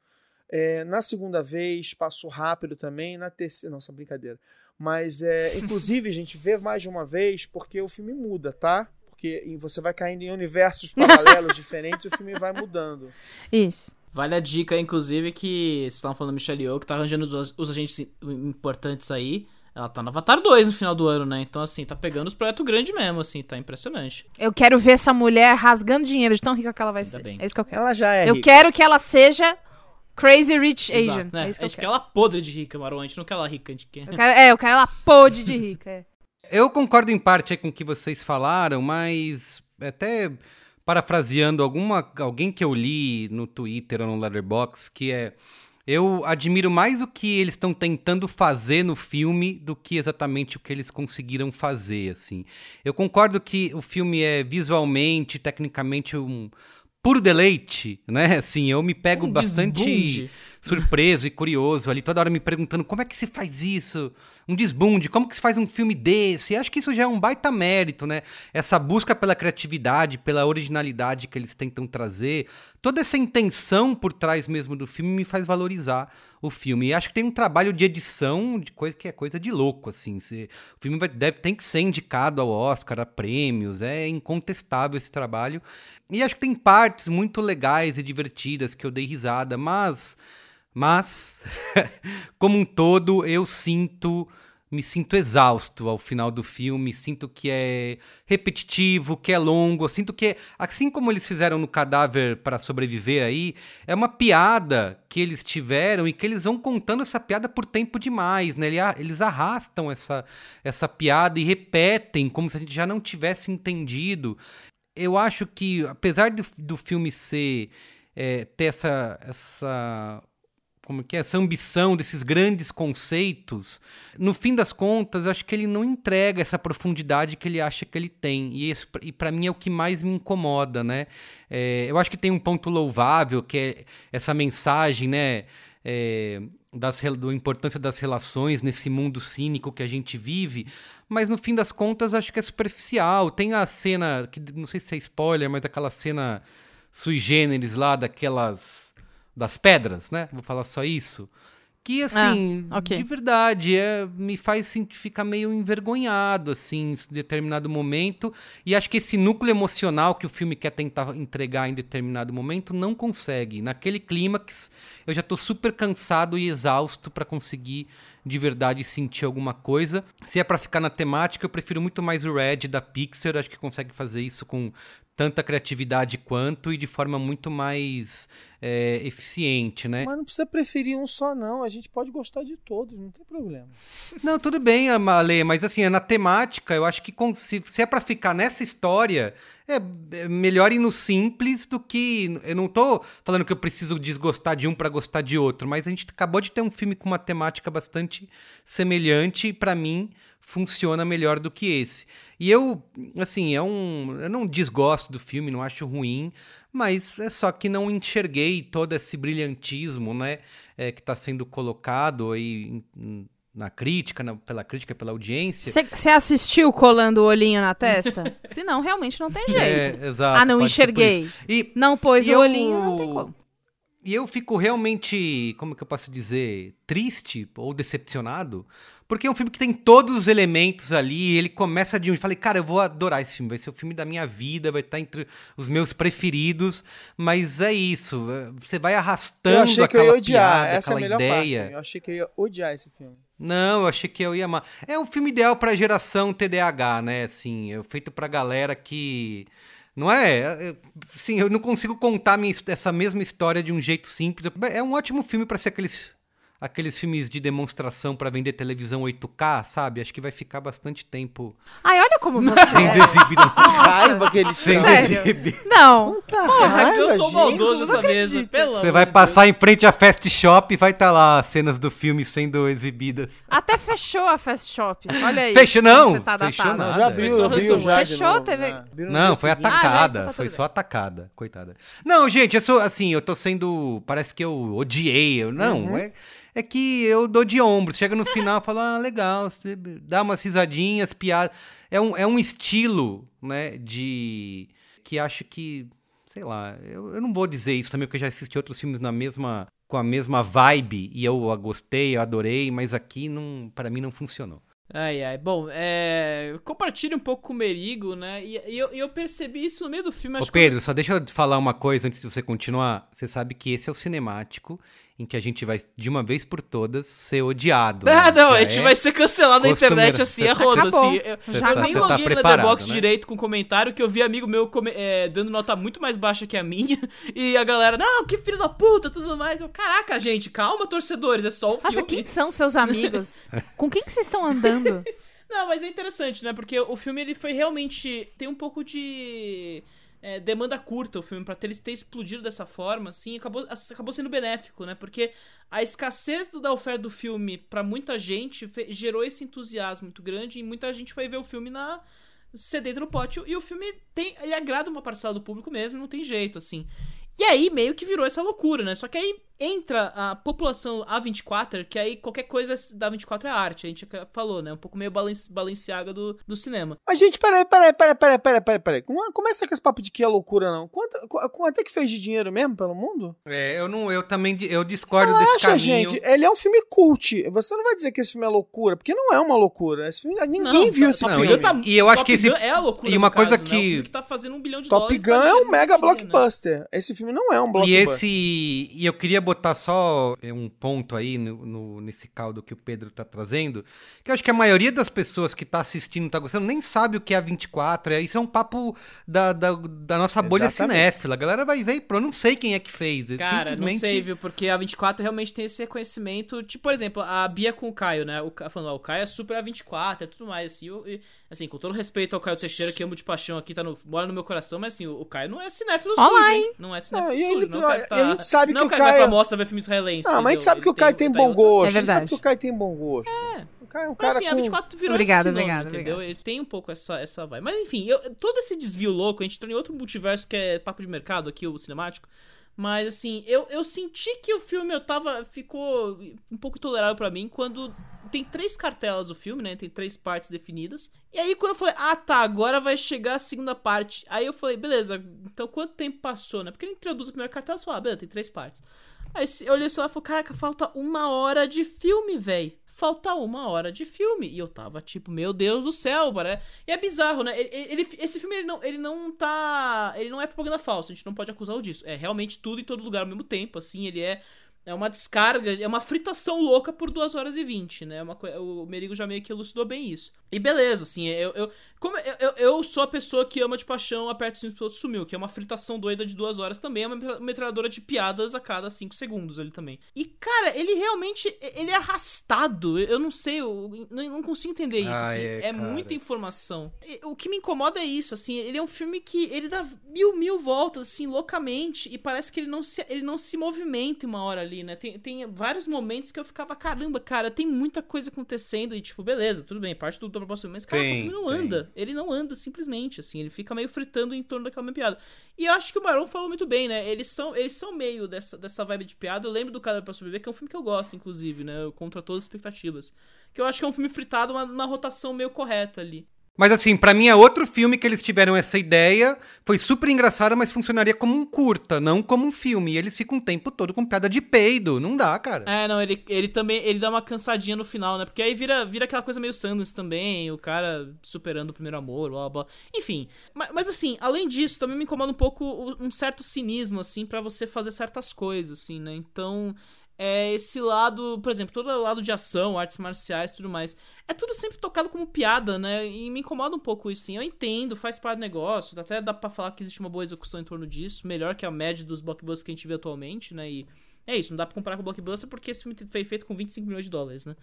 É, na segunda vez, passou rápido também. Na terceira. Nossa, brincadeira. Mas, é, [laughs] inclusive, a gente vê mais de uma vez porque o filme muda, tá? porque você vai caindo em universos [laughs] paralelos diferentes e o filme vai mudando. Isso. Vale a dica, inclusive, que vocês estavam falando da Michelle Yeoh, que tá arranjando os, os, agentes importantes aí. Ela tá no Avatar 2 no final do ano, né? Então, assim, tá pegando os projetos grandes mesmo, assim, tá impressionante. Eu quero ver essa mulher rasgando dinheiro de tão rica que ela vai Ainda ser. Bem. É isso que eu quero. Ela já é Eu rica. quero que ela seja Crazy Rich Asian. Exato, né? É isso que a gente quer ela podre de rica, Maru. A gente não quer ela rica, a gente quer... Eu quero, é, eu quero ela podre de rica, é. [laughs] Eu concordo em parte com o que vocês falaram, mas até parafraseando alguma, alguém que eu li no Twitter ou no Letterboxd, que é eu admiro mais o que eles estão tentando fazer no filme do que exatamente o que eles conseguiram fazer, assim. Eu concordo que o filme é visualmente, tecnicamente um puro deleite, né? Assim, eu me pego Um bastante surpreso e curioso ali, toda hora me perguntando como é que se faz isso? Um desbunde, como que se faz um filme desse? Acho que isso já é um baita mérito, né? Essa busca pela criatividade, pela originalidade que eles tentam trazer, toda essa intenção por trás mesmo do filme me faz valorizar o filme. E acho que tem um trabalho de edição de coisa que é coisa de louco, assim. Cê- o filme vai, deve, tem que ser indicado ao Oscar, a prêmios, é incontestável esse trabalho. E acho que tem partes muito legais e divertidas que eu dei risada, mas. Mas, [laughs] como um todo, eu sinto me sinto exausto ao final do filme, sinto que é repetitivo, que é longo, sinto que, assim como eles fizeram no Cadáver para Sobreviver aí, é uma piada que eles tiveram e que eles vão contando essa piada por tempo demais, né? Eles arrastam essa, essa piada e repetem como se a gente já não tivesse entendido. Eu acho que, apesar do, do filme ser... É, ter essa, essa como que é, essa ambição desses grandes conceitos, no fim das contas, eu acho que ele não entrega essa profundidade que ele acha que ele tem. E, isso, e para mim é o que mais me incomoda, né? É, eu acho que tem um ponto louvável, que é essa mensagem, né? É, das, da importância das relações nesse mundo cínico que a gente vive, mas no fim das contas acho que é superficial. Tem a cena, que não sei se é spoiler, mas aquela cena sui generis lá daquelas das pedras, né? Vou falar só isso. Que, assim, ah, okay. de verdade, é, me faz ficar meio envergonhado, assim, em determinado momento. E acho que esse núcleo emocional que o filme quer tentar entregar em determinado momento não consegue. Naquele clímax, eu já tô super cansado e exausto para conseguir de verdade sentir alguma coisa. Se é para ficar na temática, eu prefiro muito mais o Red da Pixar, acho que consegue fazer isso com tanta criatividade quanto e de forma muito mais é, eficiente, né? Mas não precisa preferir um só, não. A gente pode gostar de todos, não tem problema. [laughs] Não, tudo bem, Ale, mas assim, é na temática, eu acho que se, se é para ficar nessa história, é, é melhor ir no simples do que. Eu não tô falando que eu preciso desgostar de um para gostar de outro, mas a gente acabou de ter um filme com uma temática bastante semelhante e para mim funciona melhor do que esse. E eu, assim, é um, eu não desgosto do filme, não acho ruim, mas é só que não enxerguei todo esse brilhantismo, né, é, que está sendo colocado aí na crítica, na, pela crítica, pela audiência. Você assistiu colando o olhinho na testa? [laughs] Senão, realmente não tem é, jeito. É, exato, ah, não enxerguei. E, não pôs o eu, olhinho, não tem como. E eu fico realmente, como que eu posso dizer, triste ou decepcionado, porque é um filme que tem todos os elementos ali. ele começa de um. Eu falei, cara, eu vou adorar esse filme. Vai ser o filme da minha vida, vai estar entre os meus preferidos. Mas é isso. Você vai arrastando eu achei aquela que eu ia odiar. Piada, Essa é a melhor ideia. Parte. Eu achei que eu ia odiar esse filme. Não, eu achei que eu ia amar. É um filme ideal pra geração TDAH, né? Assim, é feito pra galera que. Não é? é sim, eu não consigo contar minha, essa mesma história de um jeito simples. É um ótimo filme para ser aqueles aqueles filmes de demonstração para vender televisão 8K, sabe? Acho que vai ficar bastante tempo. Ai, olha como você sendo é. [laughs] exibido. raiva que eles sendo exibido. Não. Porra, eu sou maldoso essa mesa. Pelo Você vai passar Deus. em frente à Fast Shop e vai estar tá lá as cenas do filme sendo exibidas. Até fechou a Fast Shop. Olha aí. Fechou não. Você tá fechou não. Já viu, abriu já Fechou, teve. Né? Não, foi atacada. Ah, então tá foi só atacada, coitada. Não, gente, eu sou assim, eu tô sendo, parece que eu odiei, eu não, uhum. é é que eu dou de ombros. Chega no final e falo, ah, legal, você dá umas risadinhas, piadas. É um, é um estilo, né, de... que acho que, sei lá, eu, eu não vou dizer isso também, porque eu já assisti outros filmes na mesma, com a mesma vibe, e eu gostei, eu adorei, mas aqui, não, para mim, não funcionou. Ai, ai. Bom, é... compartilhe um pouco com o Merigo, né? E, e eu, eu, percebi isso no meio do filme. Ô, Pedro, que... só deixa eu falar uma coisa antes de você continuar. Você sabe que esse é o cinemático em que a gente vai, de uma vez por todas, ser odiado. Ah, né? não, a gente é vai ser cancelado na internet assim, a roda, assim. Eu, eu tá, nem tá loguei tá na The Box né? direito com comentário, que eu vi amigo meu é, dando nota muito mais baixa que a minha, [laughs] e a galera, não, que filho da puta, tudo mais. Eu, caraca, gente, calma, torcedores, é só o Nossa, filme. quem são seus amigos? [laughs] com quem que vocês estão andando? [laughs] não, mas é interessante, né, porque o filme, ele foi realmente, tem um pouco de é, demanda curta o filme, para ter, ter explodido dessa forma, assim, acabou, acabou sendo benéfico, né? Porque a escassez da oferta do filme para muita gente gerou esse entusiasmo muito grande e muita gente foi ver o filme na sedenta no pote. E o filme tem, ele agrada uma parcela do público mesmo, não tem jeito, assim. E aí meio que virou essa loucura, né? Só que aí entra a população A24, que aí qualquer coisa da 24 é arte, a gente falou, né? Um pouco meio balenciaga do, do cinema. Mas, gente, peraí, peraí, peraí, peraí, peraí, peraí, peraí. Começa com esse papo de que é loucura, não. Quanto, quanto é que fez de dinheiro mesmo pelo mundo? É, eu não, eu também, eu discordo Relaxa, desse caminho. gente, ele é um filme cult. Você não vai dizer que esse filme é loucura, porque não é uma loucura. Esse filme, ninguém não, viu esse não, filme. Tá, e eu acho Top que esse... é a loucura E uma coisa caso, que... Né? Que tá fazendo um bilhão de Top dólares. Top Gun tá é um mega blockbuster. Né? Esse filme não é um blockbuster. E esse... E eu queria botar só é, um ponto aí no, no- nesse caldo que o Pedro tá trazendo, que eu acho que a maioria das pessoas que tá assistindo, tá gostando, nem sabe o que é a 24. É, isso é um papo da, da, da nossa bolha Exatamente. cinéfila. A galera vai ver e pronto, eu não sei quem é que fez. Eu Cara, simplesmente... não sei, viu? Porque a 24 realmente tem esse reconhecimento. Tipo, por exemplo, a Bia com o Caio, né? O falando, ó, o Caio é super a 24, é tudo mais, assim. eu- e, assim, com todo respeito ao Caio Teixeira, que amo de paixão aqui, tá no, mora no meu coração, mas assim, o, o Caio não é cinéfilo Olá, sujo, hein? Não é cinéfilo Ah, sujo, ele- não é o cara que tá... a gente sabe não é que o Caio- pra mostra ver filme israelense. Ah, mas a gente sabe que o Caio tem em bom gosto. É A gente sabe verdade. que o Caio tem bom gosto. É. O Caio é um cara assim, a com... 24 virou Obrigada, esse nome, obrigada, entendeu? obrigada. Ele tem um pouco essa, essa vibe. Mas enfim, eu- todo esse desvio louco, a gente entrou em outro multiverso que é papo de mercado aqui, o cinemático. Mas assim, eu, eu senti que o filme eu tava. ficou um pouco intolerável pra mim quando tem três cartelas o filme, né? Tem três partes definidas. E aí quando eu falei, ah tá, agora vai chegar a segunda parte. Aí eu falei, beleza, então quanto tempo passou, né? Porque ele introduz a primeira cartela e fala, ah, beleza, tem três partes. Aí eu olhei só e falei, caraca, falta uma hora de filme, véi. Falta uma hora de filme. E eu tava tipo, meu Deus do céu, cara. E é bizarro, né? Ele, ele- esse filme, ele não, ele não tá. Ele não é propaganda falsa, a gente não pode acusá-lo disso. É realmente tudo em todo lugar ao mesmo tempo, assim. Ele é. É uma descarga, é uma fritação louca por 2 horas e 20, né? Uma, coi- o Merigo já meio que elucidou bem isso. E beleza, assim, eu, eu, como eu, eu, eu sou a pessoa que ama de paixão Aperta os Cintos Piloto Sumiu, que é uma fritação doida de duas horas também, é uma metra- metralhadora de piadas a cada 5 segundos ele também. E, cara, ele realmente, ele é arrastado, eu não sei, eu não, não consigo entender isso, Ah, assim, é, é, muita informação. O que me incomoda é isso, assim, ele é um filme que ele dá mil, mil voltas, assim, loucamente, e parece que ele não se, ele não se movimenta uma hora ali, né? Tem, tem vários momentos que eu ficava, caramba, cara, tem muita coisa acontecendo, e tipo, beleza, tudo bem, parte do, do propósito, mas, cara, o Tem, filme não tem. anda. Ele não anda simplesmente, assim, ele fica meio fritando em torno daquela mesma piada. E eu acho que o Barão falou muito bem, né? Eles são, eles são meio dessa, dessa vibe de piada. Eu lembro do Cara pra Sobreviver, que é um filme que eu gosto, inclusive, né? Contra todas as expectativas. Que eu acho que é um filme fritado, uma, uma rotação meio correta ali. Mas assim, pra mim é outro filme que eles tiveram essa ideia, foi super engraçado, mas funcionaria como um curta, não como um filme. E eles ficam o tempo todo com piada de peido, não dá, cara. É, não, ele, ele também ele dá uma cansadinha no final, né? Porque aí vira, vira aquela coisa meio Sanders também, o cara superando o primeiro amor, blá blá. Enfim, mas, mas assim, além disso, também me incomoda um pouco um certo cinismo, assim, pra você fazer certas coisas, assim, né? Então, é esse lado, por exemplo, todo o lado de ação, artes marciais tudo mais, é tudo sempre tocado como piada, né? E me incomoda um pouco isso, sim. Eu entendo, faz parte do negócio, até dá pra falar que existe uma boa execução em torno disso, melhor que a média dos blockbusters que a gente vê atualmente, né? E é isso, não dá pra comparar com o blockbuster porque esse filme foi feito com 25 milhões de dólares, né?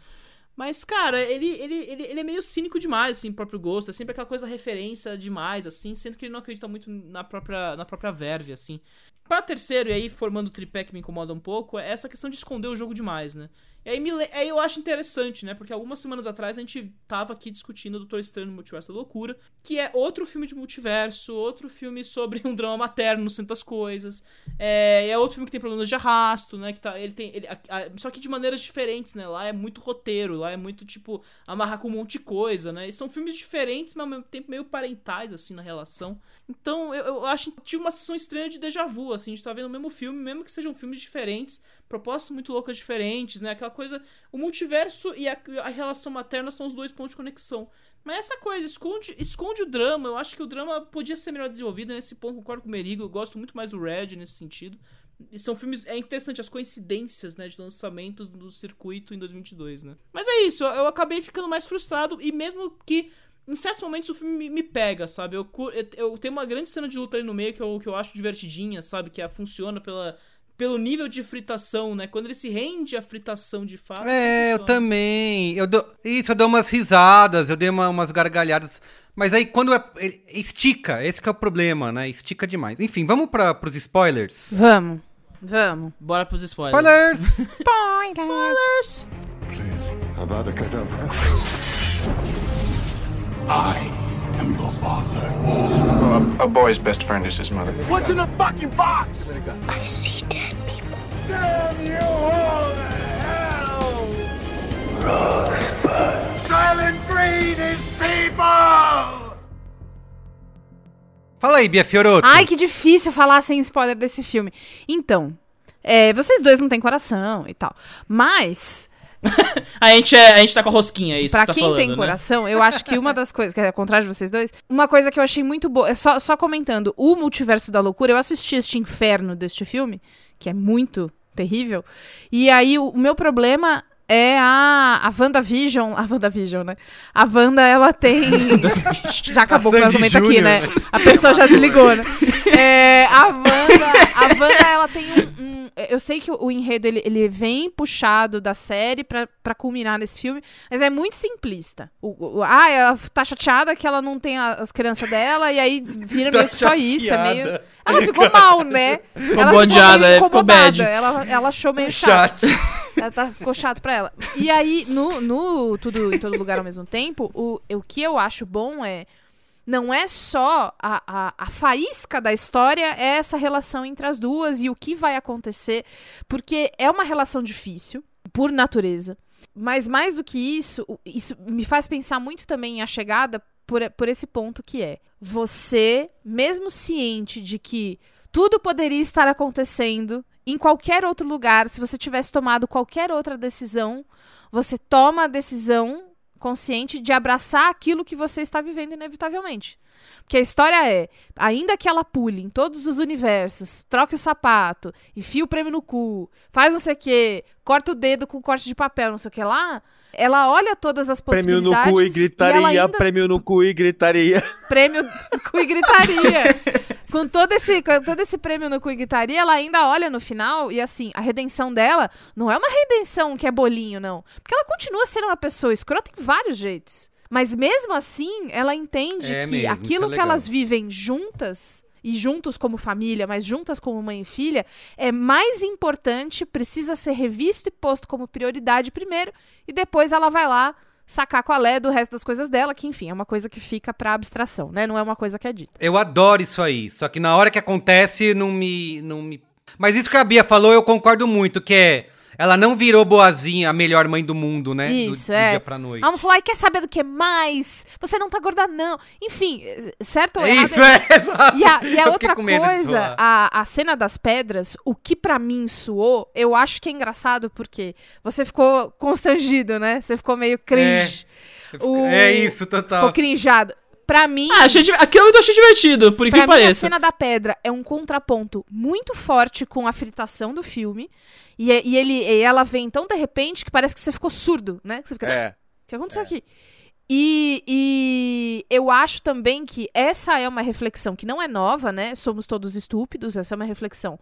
Mas, cara, ele, ele, ele, ele é meio cínico demais, assim, próprio gosto. É sempre aquela coisa da referência demais, assim, sendo que ele não acredita muito na própria, na própria verve, assim. Pra terceiro, e aí formando o tripé que me incomoda um pouco, é essa questão de esconder o jogo demais, né? E aí, me, aí eu acho interessante, né? Porque algumas semanas atrás a gente tava aqui discutindo o Doutor Estranho no Multiverso da Loucura, que é outro filme de multiverso, outro filme sobre um drama materno no centro das coisas. É, é outro filme que tem problemas de arrasto, né? Que tá, ele tem, ele, a- a- só que de maneiras diferentes, né? Lá é muito roteiro, lá é muito, tipo, amarrar com um monte de coisa, né? E são filmes diferentes, mas ao mesmo tempo meio parentais, assim, na relação. Então, eu, eu acho que tinha uma sessão estranha de déjà vu, assim, a gente tá vendo o mesmo filme, mesmo que sejam filmes diferentes, propostas muito loucas diferentes, né? Aquela coisa. O multiverso e a, a relação materna são os dois pontos de conexão. Mas essa coisa, esconde, esconde o drama. Eu acho que o drama podia ser melhor desenvolvido nesse ponto. Concordo com o Merigo. Eu gosto muito mais do Red nesse sentido. E são filmes. É interessante as coincidências, né? De lançamentos do circuito em 2022, né? Mas é isso. Eu, acabei ficando mais frustrado. E mesmo que. Em certos momentos o filme me, pega, sabe? Eu, eu, eu tenho uma grande cena de luta ali no meio que eu, que eu acho divertidinha, sabe? Que a, funciona pela, pelo nível de fritação, né? Quando ele se rende à fritação de fato. É, eu também. Eu dou, isso, eu dou umas risadas, eu dei uma- umas gargalhadas. Mas aí quando é, ele estica, esse que é o problema, né? Estica demais. Enfim, vamos para pros spoilers. Vamos. Vamos. Bora pros spoilers. Spoilers! [laughs] Spoilers! Avada Kedavra. I am your father. A, a boy's best friend is his mother. What's in the fucking box? I see dead people. Damn you all to hell! Rosebud. Silent Breed is people! Fala aí, Bia Fioroto. Ai, que difícil falar sem spoiler desse filme. Então, é, vocês dois não têm coração e tal. Mas, [laughs] A gente, é, a gente tá com a rosquinha, é isso pra que tá quem falando, tem né? coração, eu acho que uma das coisas, que é ao contrário de vocês dois, uma coisa que eu achei muito boa, é só, só comentando, o Multiverso da Loucura, eu assisti este inferno deste filme, que é muito terrível. E aí o, o meu problema é a, a WandaVision. A WandaVision, né? A Wanda, ela tem. [laughs] [laughs] já acabou o Sandy argumento aqui, né? né? A pessoa já desligou, né? É, a Wanda, a Wanda, ela tem um. um- eu sei que o, enredo ele, ele vem puxado da série pra, pra culminar nesse filme, mas é muito simplista. O, o- ah, ela tá chateada que ela não tem a- as crianças dela, e aí vira [laughs] Tá meio que só isso. É meio. Ela ficou mal, né? [laughs] Ficou ela é, ficou incomodada. bad. Ela, ela achou meio Chato. chato. Ela tá, ficou chato pra ela. E aí, no, no Tudo em Todo Lugar ao mesmo tempo, o, o que eu acho bom é. Não é só a, a, a faísca da história, é essa relação entre as duas e o que vai acontecer. Porque é uma relação difícil, por natureza. Mas mais do que isso, isso me faz pensar muito também a chegada por, por esse ponto que é você, mesmo ciente de que tudo poderia estar acontecendo em qualquer outro lugar, se você tivesse tomado qualquer outra decisão, você toma a decisão consciente de abraçar aquilo que você está vivendo inevitavelmente. Porque a história é, ainda que ela pule em todos os universos, troque o sapato, enfia o prêmio no cu, faz não sei o quê, corta o dedo com corte de papel, não sei o que lá, ela olha todas as Prêmio possibilidades. no cu e gritaria, ainda prêmio no cu e gritaria. [laughs] prêmio no cu e gritaria. com, todo esse, com todo esse prêmio no cu e gritaria, ela ainda olha no final e assim, a redenção dela não é uma redenção que é bolinho, não. Porque ela continua sendo uma pessoa escrota em vários jeitos. Mas mesmo assim, ela entende É que mesmo, isso aquilo é que elas vivem juntas. E juntos como família, mas juntas como mãe e filha, é mais importante, precisa ser revisto e posto como prioridade primeiro, e depois ela vai lá sacar com a Lé do resto das coisas dela, que enfim, é uma coisa que fica pra abstração, né? Não é uma coisa que é dita. Eu adoro isso aí. Só que na hora que acontece, não me. Não me... Mas isso que a Bia falou, eu concordo muito, que é. Ela não virou boazinha, a melhor mãe do mundo, né? Do- Isso, do, é. dia pra noite. Ela não falou, ai, quer saber do que mais? Você não tá gorda, não. Enfim, certo ou É errado isso, é, exato. E a, e a [laughs] outra coisa, a, a cena das pedras, o que pra mim soou, eu acho que é engraçado porque você ficou constrangido, né? Você ficou meio cringe. O- É isso, total. Ficou crinjado. Pra mim. Ah, achei, aquilo eu achei divertido, por que mim, a pareça. cena da pedra é um contraponto muito forte com a fritação do filme. E, é- e ele, e ela vem tão de repente que parece que você ficou surdo, né? Que você fica. É. O que aconteceu aqui? E, e eu acho também que essa é uma reflexão que não é nova, né? Somos todos estúpidos. Essa é uma reflexão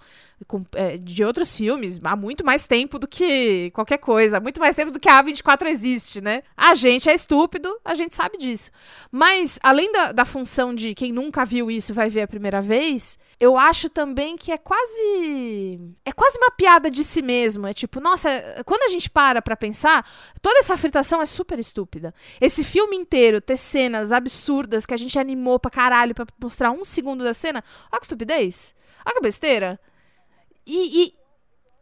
com- é, de outros filmes há muito mais tempo do que qualquer coisa. Há muito mais tempo do que a A24 existe, né? A gente é estúpido, a gente sabe disso. Mas, além da, da função de quem nunca viu isso vai ver a primeira vez, eu acho também que é quase. É quase uma piada de si mesmo. É tipo, nossa, quando a gente para pra pensar, toda essa fritação é super estúpida. Esse filme inteiro ter cenas absurdas que a gente animou pra caralho pra mostrar um segundo da cena. Olha que estupidez. Olha que besteira. E. e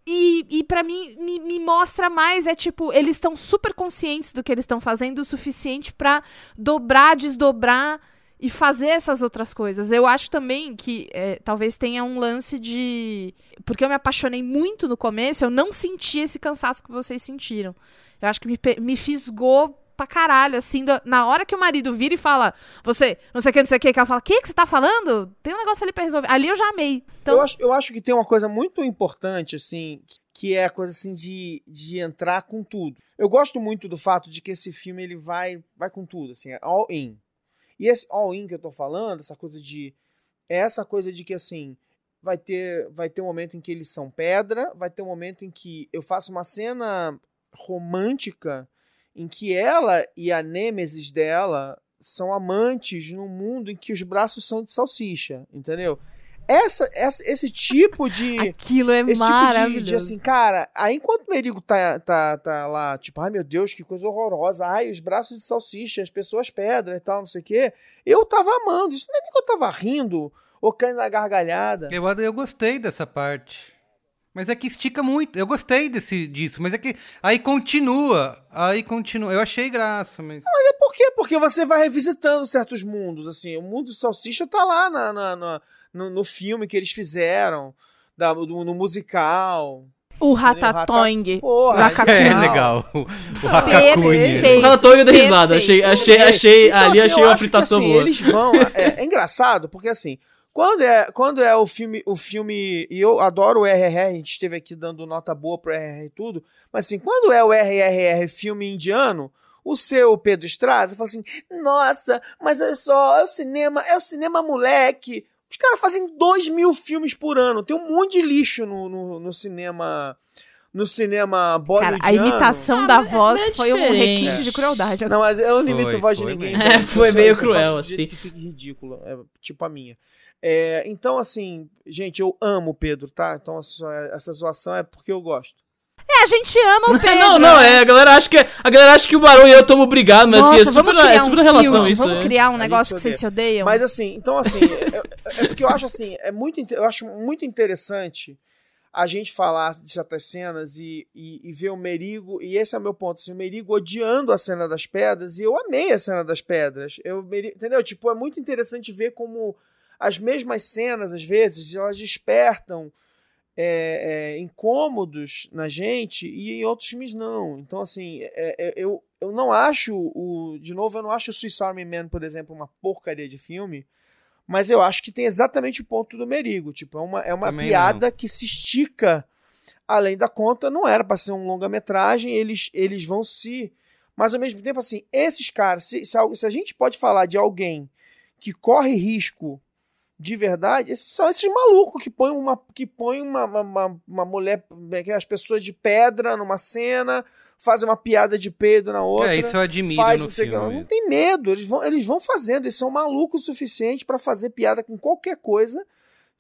e, e para mim, me, me mostra mais, é tipo, eles estão super conscientes do que eles estão fazendo o suficiente pra dobrar, desdobrar e fazer essas outras coisas. Eu acho também que é, talvez tenha um lance de. Porque eu me apaixonei muito no começo, eu não senti esse cansaço que vocês sentiram. Eu acho que me, me fisgou pra caralho, assim, da- na hora que o marido vira e fala, você, não sei o que, não sei o que, que ela fala, o que, que você tá falando? Tem um negócio ali pra resolver. Ali eu já amei. Então, Eu, acho, eu acho que tem uma coisa muito importante, assim, que é a coisa assim de, de entrar com tudo. Eu gosto muito do fato de que esse filme ele vai, vai com tudo, assim, all in. E esse all in que eu tô falando, essa coisa de. É essa coisa de que assim. Vai ter, vai ter um momento em que eles são pedra, vai ter um momento em que eu faço uma cena romântica em que ela e a nêmesis dela são amantes num mundo em que os braços são de salsicha, entendeu? Essa, essa, esse tipo de. Aquilo é esse Tipo de, maravilhoso. de assim, cara, aí enquanto o Merigo tá, tá, tá lá, tipo, ai meu Deus, que coisa horrorosa, ai, os braços de salsicha, as pessoas pedra e tal, não sei o quê, eu tava amando. Isso não é nem que eu tava rindo ou caindo na gargalhada. Eu, eu gostei dessa parte. Mas é que estica muito. Eu gostei desse, disso, mas é que aí continua. Aí continua. Eu achei graça, mas. Mas é por quê? Porque você vai revisitando certos mundos, assim. O mundo de salsicha tá lá na, na- na- no, no filme que eles fizeram, da, do- no musical. O Rata- Ratatouille. Porra, Ratatouille. É legal. O Perfeito. O Ratatouille deu risada. Achei, achei, achei, Então, ali assim, achei uma acho que, fritação assim, boa. Eles vão. É, é engraçado, porque assim, Quando é, quando é o filme, o filme, e eu adoro o RRR, a gente esteve aqui dando nota boa pro RRR e tudo, mas assim, quando é o RRR filme indiano, o seu Pedro Estrada fala assim, nossa, mas olha só, é o cinema, é o cinema moleque. Os caras fazem dois mil filmes por ano, tem um monte de lixo no, no, no cinema no cinema bollywoodiano. Cara, a imitação Ah, da é- voz é foi um requinte de crueldade. Não, mas eu não imito Foi, voz de ninguém. então É, foi meio cruel, assim. Que ridículo, é, tipo a minha. É, então, assim, gente, eu amo o Pedro, tá? Então, essa, essa zoação é porque eu gosto. É, a gente ama o [laughs] Pedro. Não, não, é, a galera acha que, a galera acha que o Barão e eu estamos brigados, mas Nossa, assim, é super, vamos criar é super um relação feud, isso. Vamos é. criar um negócio que vocês se odeiam. Mas assim, então assim, é, é- é porque eu acho assim, é muito, eu acho muito interessante a gente falar de certas cenas e, e, e ver o Merigo, e esse é o meu ponto, assim, o Merigo odiando a cena das pedras, e eu amei a cena das pedras. Eu, entendeu? Tipo, é muito interessante ver como as mesmas cenas, às vezes, elas despertam é, é, incômodos na gente e em outros filmes não. Então, assim, é, é, eu, eu não acho o. De novo, eu não acho o Swiss Army Man, por exemplo, uma porcaria de filme. Mas eu acho que tem exatamente o ponto do Merigo. Tipo, é uma, é uma Também piada que se estica além da conta. Não era para ser um longa-metragem, eles, eles vão se. Mas ao mesmo tempo, assim, esses caras, se, se, se a gente pode falar de alguém que corre risco de verdade, esses são esses malucos que põem uma, que põem uma, uma, uma, mulher, é as pessoas de pedra numa cena, fazem uma piada de peido na outra. É, isso eu admiro faz no não sei o que lá. filme. Não tem medo, eles vão, eles vão fazendo, eles são malucos o suficiente pra fazer piada com qualquer coisa,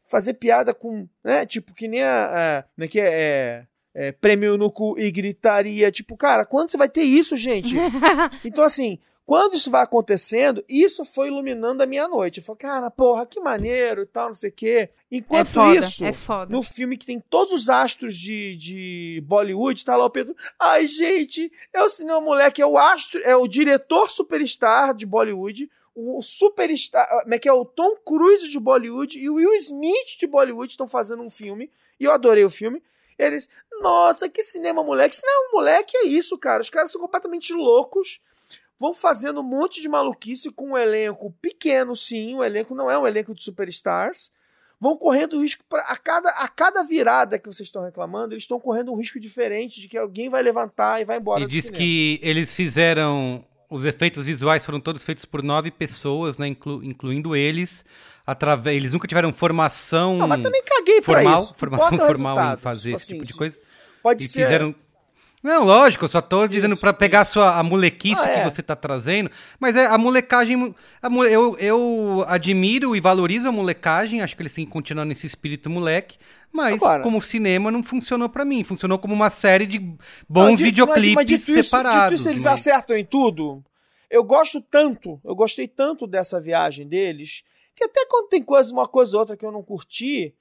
fazer piada com, né, tipo, que nem a, a como é que é, é, é, prêmio no cu e gritaria, tipo, cara, quando você vai ter isso, gente? [laughs] então, assim, quando isso vai acontecendo, isso foi iluminando a minha noite. Eu falei, cara, porra, que maneiro e tal, não sei o quê. Enquanto É foda, isso, é foda. no filme que tem todos os astros de, de Bollywood, tá lá o Pedro. Ai, gente, é o cinema moleque, é o astro, é o diretor superstar de Bollywood, o superstar, como é que é o Tom Cruise de Bollywood e o Will Smith de Bollywood estão fazendo um filme, e eu adorei o filme. Eles, nossa, que cinema moleque. Cinema moleque é isso, cara. Os caras são completamente loucos vão fazendo um monte de maluquice com um elenco pequeno, sim. O elenco não é um elenco de superstars. Vão correndo risco para a cada, a cada virada que vocês estão reclamando, eles estão correndo um risco diferente de que alguém vai levantar e vai embora E diz cinema. que eles fizeram. Os efeitos visuais foram todos feitos por nove pessoas, né? inclu- incluindo eles. Através, eles nunca tiveram formação. Não, mas também caguei pra formal, isso. formação formal em fazer Tipo esse assim, tipo de isso coisa. Pode e ser. fizeram. Não, lógico, eu só tô dizendo pra pegar a sua a molequice Ah, é. que você tá trazendo, mas é a molecagem, a eu, eu admiro e valorizo a molecagem, acho que eles têm que continuar nesse espírito moleque, mas Agora- como cinema não funcionou pra mim, funcionou como uma série de bons dito- videoclipes mas dito isso- separados. dito isso, eles mas- acertam em tudo. Eu gosto tanto, eu gostei tanto dessa viagem deles, que até quando tem coisa, uma coisa ou outra que eu não curti,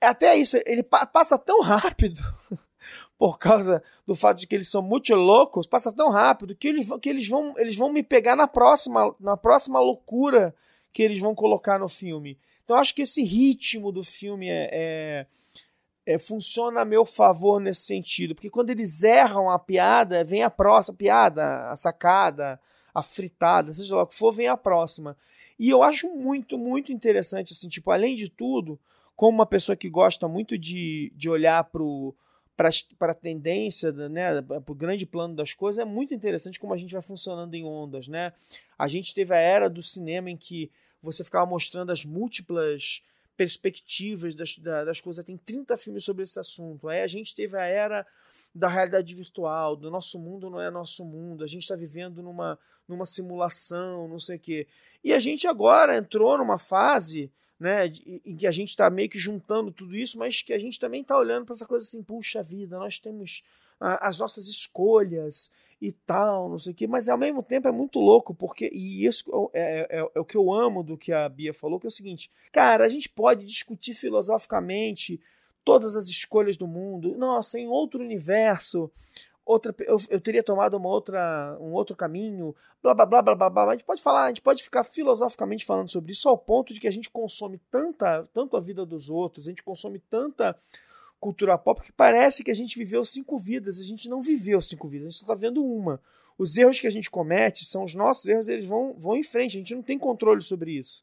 até isso, ele pa- passa tão rápido, [laughs] por causa do fato de que eles são muito loucos, passa tão rápido que eles, vão- que eles, vão, eles vão me pegar na próxima, na próxima loucura que eles vão colocar no filme. Então acho que esse ritmo do filme é- é é, funciona a meu favor nesse sentido. Porque quando eles erram a piada, vem a próxima piada, a sacada, a fritada, seja lá o que for, vem a próxima. E eu acho muito, muito interessante, assim, tipo, além de tudo, como uma pessoa que gosta muito de, de olhar para a tendência, né, para o grande plano das coisas, é muito interessante como a gente vai funcionando em ondas, né? A gente teve a era do cinema em que você ficava mostrando as múltiplas perspectivas das, da- das coisas. Tem 30 filmes sobre esse assunto. Aí a gente teve a era da realidade virtual, do nosso mundo não é nosso mundo, a gente está vivendo numa, numa simulação, não sei o quê. E a gente agora entrou numa fase né, em que a gente está meio que juntando tudo isso, mas que a gente também está olhando para essa coisa assim, puxa vida, nós temos a- as nossas escolhas e tal, não sei o quê, mas ao mesmo tempo é muito louco, porque, e isso é, é- é o que eu amo do que a Bia falou, que é o seguinte, cara, a gente pode discutir filosoficamente todas as escolhas do mundo, nossa, em outro universo, outra, eu, eu teria tomado uma outra, um outro caminho, blá blá blá blá blá blá. A gente pode falar, a gente pode ficar filosoficamente falando sobre isso ao ponto de que a gente consome tanta, tanto a vida dos outros, a gente consome tanta cultura pop que parece que a gente viveu cinco vidas, a gente não viveu cinco vidas, a gente só está vendo uma. Os erros que a gente comete são os nossos erros, eles vão, vão em frente, a gente não tem controle sobre isso.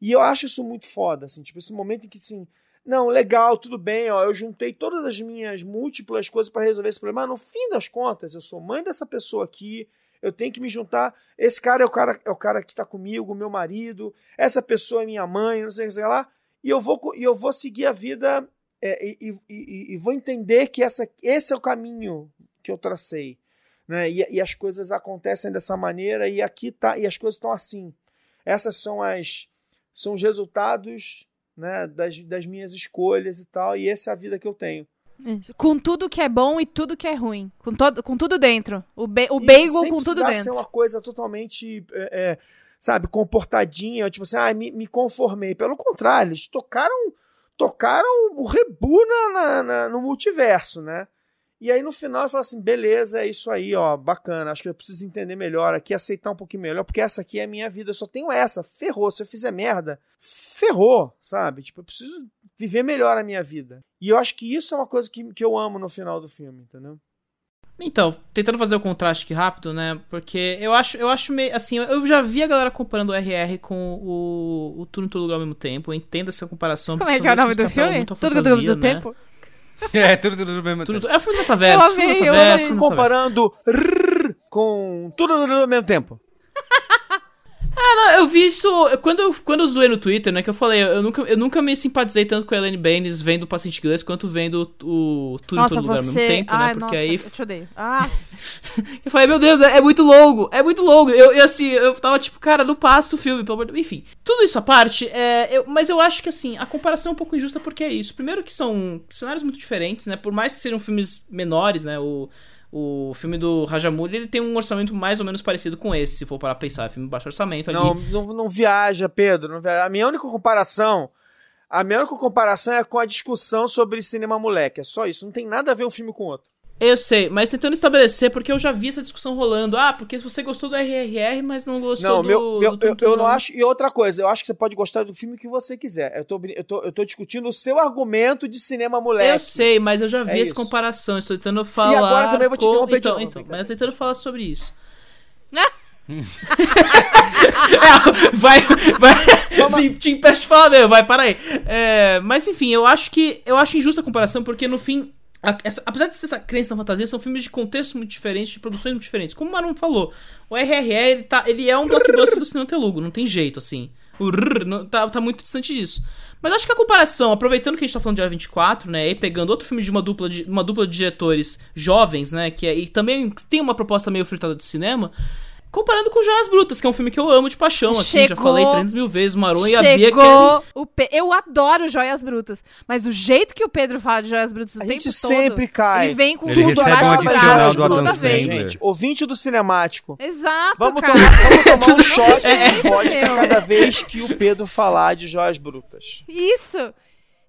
E eu acho isso muito foda, assim, tipo, esse momento em que, assim, não, legal, tudo bem, ó, eu juntei todas as minhas múltiplas coisas para resolver esse problema, mas no fim das contas, eu sou mãe dessa pessoa aqui, eu tenho que me juntar, esse cara é o cara, é o cara que está comigo, meu marido, essa pessoa é minha mãe, não sei o que lá, e eu vou, e eu vou seguir a vida é, e, e, e, vou entender que essa, esse é o caminho que eu tracei. Né? E, e, as coisas acontecem dessa maneira e aqui tá e as coisas estão assim. Essas são as são os resultados né, das, das minhas escolhas e tal, e essa é a vida que eu tenho. Isso. Com tudo que é bom e tudo que é ruim. Com, todo, com tudo dentro. O, be o bagel com tudo dentro. ser uma coisa totalmente, é, é, sabe, comportadinha. Tipo assim, ah, me, me conformei. Pelo contrário, eles tocaram, tocaram o rebu na, na, na, no multiverso, né? E aí no final eu falo assim, beleza, é isso aí, ó, bacana. Acho que eu preciso entender melhor aqui, aceitar um pouquinho melhor, porque essa aqui é a minha vida, eu só tenho essa. Ferrou, se eu fizer merda, ferrou, sabe? Tipo, eu preciso viver melhor a minha vida. E eu acho que isso é uma coisa que, que eu amo no final do filme, entendeu? Então, tentando fazer o contraste aqui rápido, né? Porque eu acho, eu acho meio. Assim, eu já vi a galera comparando o RR com o, o Tudo em Todo Lugar ao mesmo tempo. Eu entendo essa comparação. Como é que é o nome do filme? Tudo do, do né? tempo? [laughs] É, tudo, tudo do mesmo tudo, tempo. É o filme metaverso. Eu amei, eu metaverso, comparando rrr, com tudo ao mesmo tempo. Ah, não, eu vi isso. Quando eu, quando eu zoei no Twitter, né? Que eu falei, eu nunca, eu nunca me simpatizei tanto com a Elaine Baines vendo o paciente inglês quanto vendo o, o Tudo nossa, em Todo Lugar ao mesmo tempo, Ai, né? Porque nossa, aí. Eu te odeio. Ah. [laughs] eu falei, meu Deus, é, é, muito longo, é muito longo. Eu, eu, assim, eu tava tipo, cara, não passa o filme, pelo amor de Enfim, tudo isso à parte, é, eu, mas eu acho que assim, a comparação é um pouco injusta porque é isso. Primeiro que são cenários muito diferentes, né? Por mais que sejam filmes menores, né? O. O filme do Rajamouli, ele tem um orçamento mais ou menos parecido com esse, se for para pensar, é filme baixo orçamento ali. Não, não, não viaja, Pedro. Não viaja. A minha única comparação, a minha única comparação é com a discussão sobre cinema moleque. É só isso. Não tem nada a ver um filme com outro. Eu sei, mas tentando estabelecer, porque eu já vi essa discussão rolando. Ah, porque se você gostou do RRR, mas não gostou não, do. Meu, meu, do eu, eu não acho. E outra coisa, eu acho que você pode gostar do filme que você quiser. Eu tô, eu tô, eu tô discutindo o seu argumento de cinema moleque. Eu sei, mas eu já vi é essa isso. comparação. Estou tentando falar. E agora também vou te com... então, de então, mas eu tô tentando falar sobre isso. [laughs] é, vai, vai, [laughs] te impede de falar mesmo, vai, para aí. É, mas enfim, eu acho que eu acho injusta a comparação porque no fim a, essa, apesar de ser essa crença na fantasia, são filmes de contextos muito diferentes, de produções muito diferentes. Como o Marum falou, o RRE ele, tá, ele é um blockbuster do cinema telugu, não tem jeito, assim. O rrr, não, tá, tá muito distante disso. Mas acho que a comparação, aproveitando que a gente tá falando de A24, né, e pegando outro filme de uma dupla de, uma dupla de diretores jovens, né, que é, e também tem uma proposta meio fritada de cinema, Comparando com Joias Brutas, que é um filme que eu amo de paixão, assim, já falei 300 mil vezes, o Maron e a Bia querem... o Pe... Eu adoro Joias Brutas, mas o jeito que o Pedro fala de Joias Brutas o a tempo gente todo... sempre cai. Ele vem com ele tudo abaixo do braço do toda vez. Gente, ouvinte do cinemático. Exato, vamos cara. Tomar, vamos tomar [laughs] um shot é, de vodka cada vez que o Pedro falar de Joias Brutas. Isso!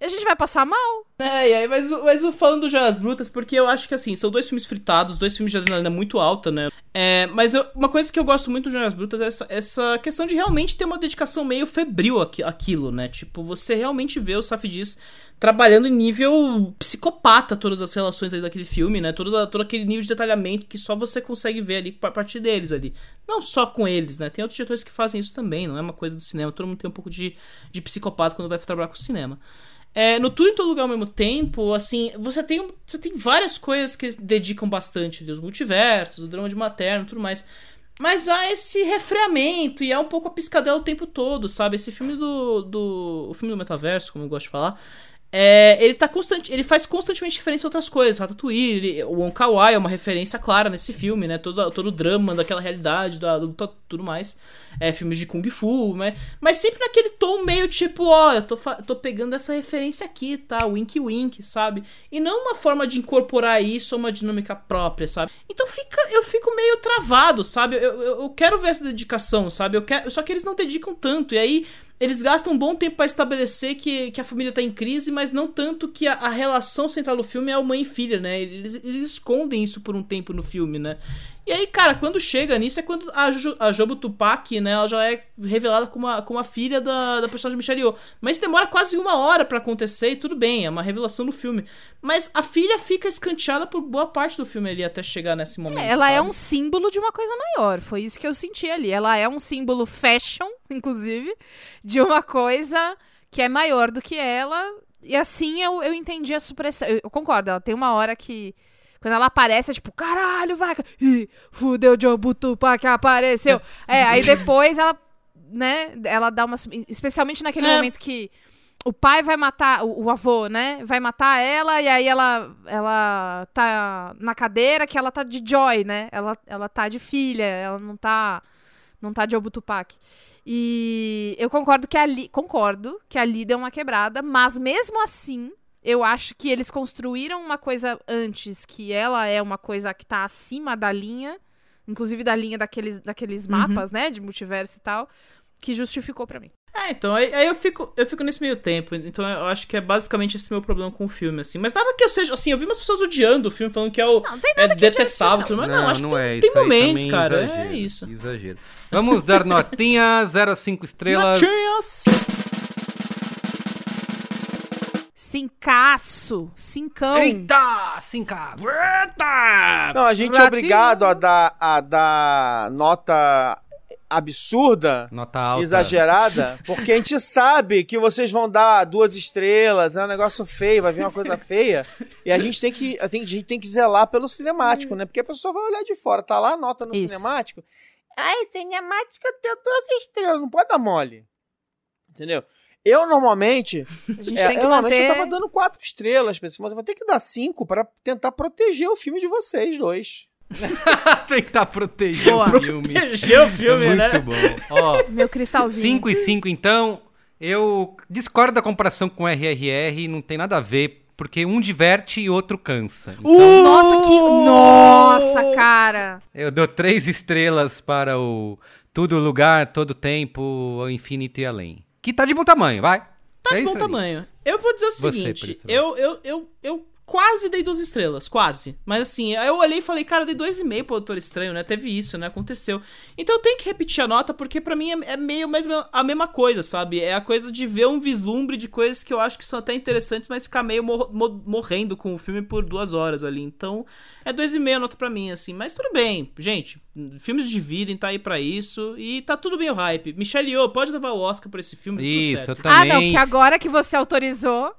A gente vai passar mal. É, e aí, mas, mas falando do Joias Brutas, porque eu acho que assim, são dois filmes fritados, dois filmes de adrenalina muito alta, né? É, mas eu, uma coisa que eu gosto muito do Joias Brutas é essa, essa questão de realmente ter uma dedicação meio febril aqui, aquilo, né? Tipo, você realmente vê o Safdis trabalhando em nível psicopata todas as relações ali daquele filme, né? Todo, todo aquele nível de detalhamento que só você consegue ver ali a partir deles ali. Não só com eles, né? Tem outros diretores que fazem isso também, não é uma coisa do cinema. Todo mundo tem um pouco de, de psicopata quando vai trabalhar com cinema. É, no Tudo em Todo Lugar ao mesmo tempo, assim, você tem, você tem várias coisas que dedicam bastante, os multiversos, o drama de materno tudo mais. Mas há esse refreamento e é um pouco a piscadela o tempo todo, sabe? Esse filme do, do. O filme do metaverso, como eu gosto de falar. É, ele tá constante, ele faz constantemente referência a outras coisas. Ratatouille, ele, o Wong Kar Wai é uma referência clara nesse filme, né? Todo, todo o drama daquela realidade, da luta, tudo mais. É, filmes de Kung Fu, né? Mas sempre naquele tom meio tipo, ó, eu tô, tô pegando essa referência aqui, tá? Wink wink, sabe? E não uma forma de incorporar isso a uma dinâmica própria, sabe? Então fica, eu fico meio travado, sabe? Eu, eu, eu quero ver essa dedicação, sabe? Eu quero, só que eles não dedicam tanto. E aí eles gastam um bom tempo para estabelecer que, que a família tá em crise, mas não tanto que a, a relação central do filme é o mãe e filha, né? Eles, eles, escondem isso por um tempo no filme, né? E aí, cara, quando chega nisso é quando a, jo, a Jobo Tupac, né, ela já é revelada como a, como a filha da, da personagem Michelle Yeoh. Mas demora quase uma hora para acontecer e tudo bem, é uma revelação no filme. Mas a filha fica escanteada por boa parte do filme ali até chegar nesse momento. É, ela sabe? é um símbolo de uma coisa maior, foi isso que eu senti ali. Ela é um símbolo fashion, [laughs] inclusive, de uma coisa que é maior do que ela. E assim eu, eu entendi a supressão. Eu, eu concordo, ela tem uma hora que. Quando ela aparece, é tipo, caralho, vai. Ih, fudeu, John Butupá que apareceu. [laughs] É, aí depois ela, né, ela dá uma. Especialmente naquele É. momento que o pai vai matar, o, o avô, né? Vai matar ela e aí ela, ela tá na cadeira que ela tá de Joy, né? Ela, ela tá de filha, ela não tá, não tá de Obutupac. E eu concordo que ali, concordo que ali deu uma quebrada, mas mesmo assim, eu acho que eles construíram uma coisa antes que ela é uma coisa que tá acima da linha, inclusive da linha daqueles, daqueles Uhum. mapas, né, de multiverso e tal, que justificou pra mim. É, então, aí, aí eu fico eu fico nesse meio tempo. Então eu acho que é basicamente esse meu problema com o filme, assim. Mas nada que eu seja. Assim, eu vi umas pessoas odiando o filme, falando que é o. é detestável, tudo, mas não, acho que tem, é tem isso aí momentos, também cara. exagero, É isso. Exagero. Vamos dar notinha [laughs] 0 a 5 estrelas. Notinhas. Cincaço, cincão. Eita, cincaço. Eita! Não, a gente é obrigado a dar, a dar nota absurda, Nota alta. exagerada, [laughs] porque a gente sabe que vocês vão dar duas estrelas, é um negócio feio, vai vir uma coisa feia, e a gente tem que, a gente, tem que zelar pelo cinemático, né? Porque a pessoa vai olhar de fora, tá lá a nota no Isso. cinemático. Ai, cinemático deu duas estrelas, não pode dar mole. Entendeu? Eu normalmente. A gente é, tem que eu, normalmente manter... eu tava dando quatro estrelas, pessoal, mas eu vou ter que dar cinco pra tentar proteger o filme de vocês dois. [laughs] Tem que estar protegido Boa. o filme. Proteger o filme, Muito né? bom. [laughs] Ó, Meu cristalzinho. 5 e 5, então. Eu discordo da comparação com RRR, não tem nada a ver, porque um diverte e outro cansa. Então, Uh! Nossa, que. Nossa, cara. eu dou três estrelas para o Tudo Lugar, Todo Tempo, o Infinito e Além. Que tá de bom tamanho, vai. Tá de Três bom tamanho. Eu vou dizer o Você, seguinte, Priscila. eu, eu, eu, eu quase dei duas estrelas, quase. Mas assim, aí eu olhei e falei, cara, dei dois e meio pro Doutor Estranho, né? Teve isso, né? Aconteceu. Então eu tenho que repetir a nota, porque pra mim é, é meio mesmo a mesma coisa, sabe? É a coisa de ver um vislumbre de coisas que eu acho que são até interessantes, mas ficar meio mor- mo- morrendo com o filme por duas horas ali. Então, é dois e meio a nota pra mim, assim. Mas tudo bem, gente. Filmes dividem, tá aí pra isso. E tá tudo bem o hype. Michelle Yeoh pode levar o Oscar por esse filme. Isso, eu certo. Ah, também. não, porque agora que você autorizou,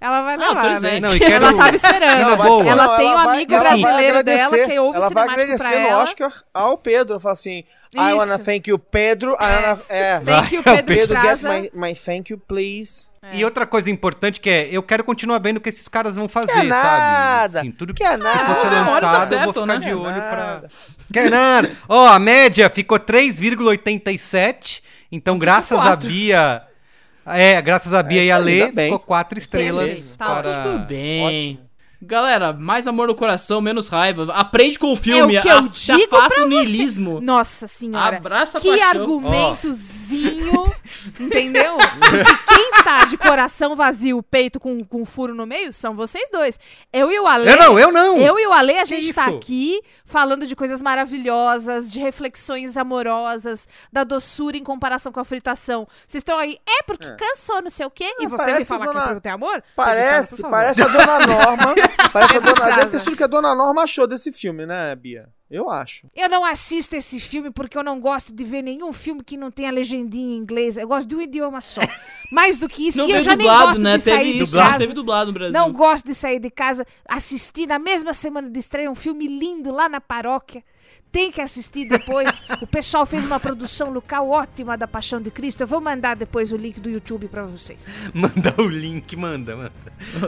ela vai levar, autorizei. né? Não, quero- Ela tava [laughs] esperando. Ela vai- ela Não, tem um vai- amigo ela vai brasileiro dela que ouve o Ela vai cinemático agradecer pra no ela. Oscar ao Pedro. Fala assim: I Isso. wanna thank you, Pedro. I wanna, [laughs] é, Thank you, Pedro Pedro, get my, my thank you, please. E outra coisa importante que é, eu quero continuar vendo o que esses caras vão fazer, Quer nada. sabe? Assim, tudo que nada. for ser Ah, uma hora lançado, eles eu vou acertam, ficar né? de olho pra... nada. Quer nada. Ó, a média ficou 3,87, então graças a quatro. Bia... É, graças a Bia É e a Lê, bem. ficou 4 estrelas Tá para... Tudo bem. Ótimo. Galera, mais amor no coração, menos raiva. Aprende com o filme. É o que eu a- se digo afasta o niilismo. Nossa senhora. Abraça a que paixão. argumentozinho, [laughs] entendeu? Quem tá de coração vazio, peito com, com furo no meio, são vocês dois. Eu e o Ale... Eu não, eu não. Eu e o Ale, a Que gente tá isso? aqui falando de coisas maravilhosas, de reflexões amorosas, da doçura em comparação com a fritação. Vocês estão aí, é porque cansou, não sei o quê, e Não, você me fala que dona- eu tenho amor? Parece, parece a Dona Norma. [laughs] parece a dona, deve ter sido que a Dona Norma achou desse filme, né, Bia? Eu acho. Eu não assisto esse filme porque eu não gosto de ver nenhum filme que não tenha legendinha em inglês. Eu gosto de um idioma só. [laughs] Mais do que isso, Não e eu já nem dublado, gosto né? de sair Teve de casa. teve dublado no Brasil. Não gosto de sair de casa, assistir na mesma semana de estreia um filme lindo lá na paróquia. Tem que assistir depois. [laughs] o pessoal fez uma produção local ótima da Paixão de Cristo. Eu vou mandar depois o link do YouTube pra vocês. Manda o link, manda, manda.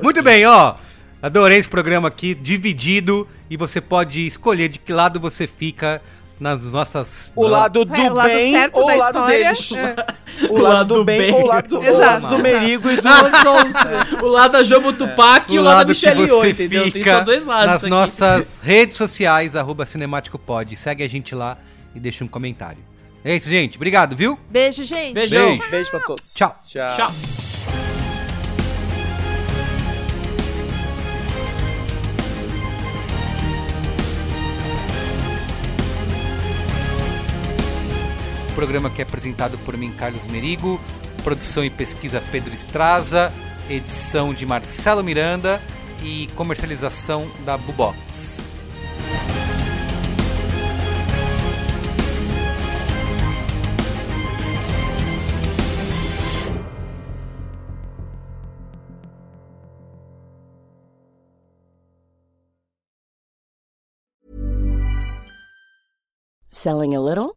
Muito bem, ó. Adorei esse programa aqui, dividido, e você pode escolher de que lado você fica nas nossas... O lado do É, o lado bem certo ou da o lado história. deles. É. O lado do bem ou o lado do, Exato. do Merigo e do... Os outros. O lado da Jobo Tupac e o lado da Michelle Yeoh, entendeu? Tem só dois lados nas isso aqui. nossas redes sociais, arroba Cinemático Pod. Segue a gente lá e deixa um comentário. É isso, gente. Obrigado, viu? Beijo, gente. Beijão. Beijo. Beijo pra todos. Tchau. Tchau. Tchau. programa que é apresentado por mim, Carlos Merigo, produção e pesquisa Pedro Estraza, edição de Marcelo Miranda. E comercialização da Bubox. Selling a little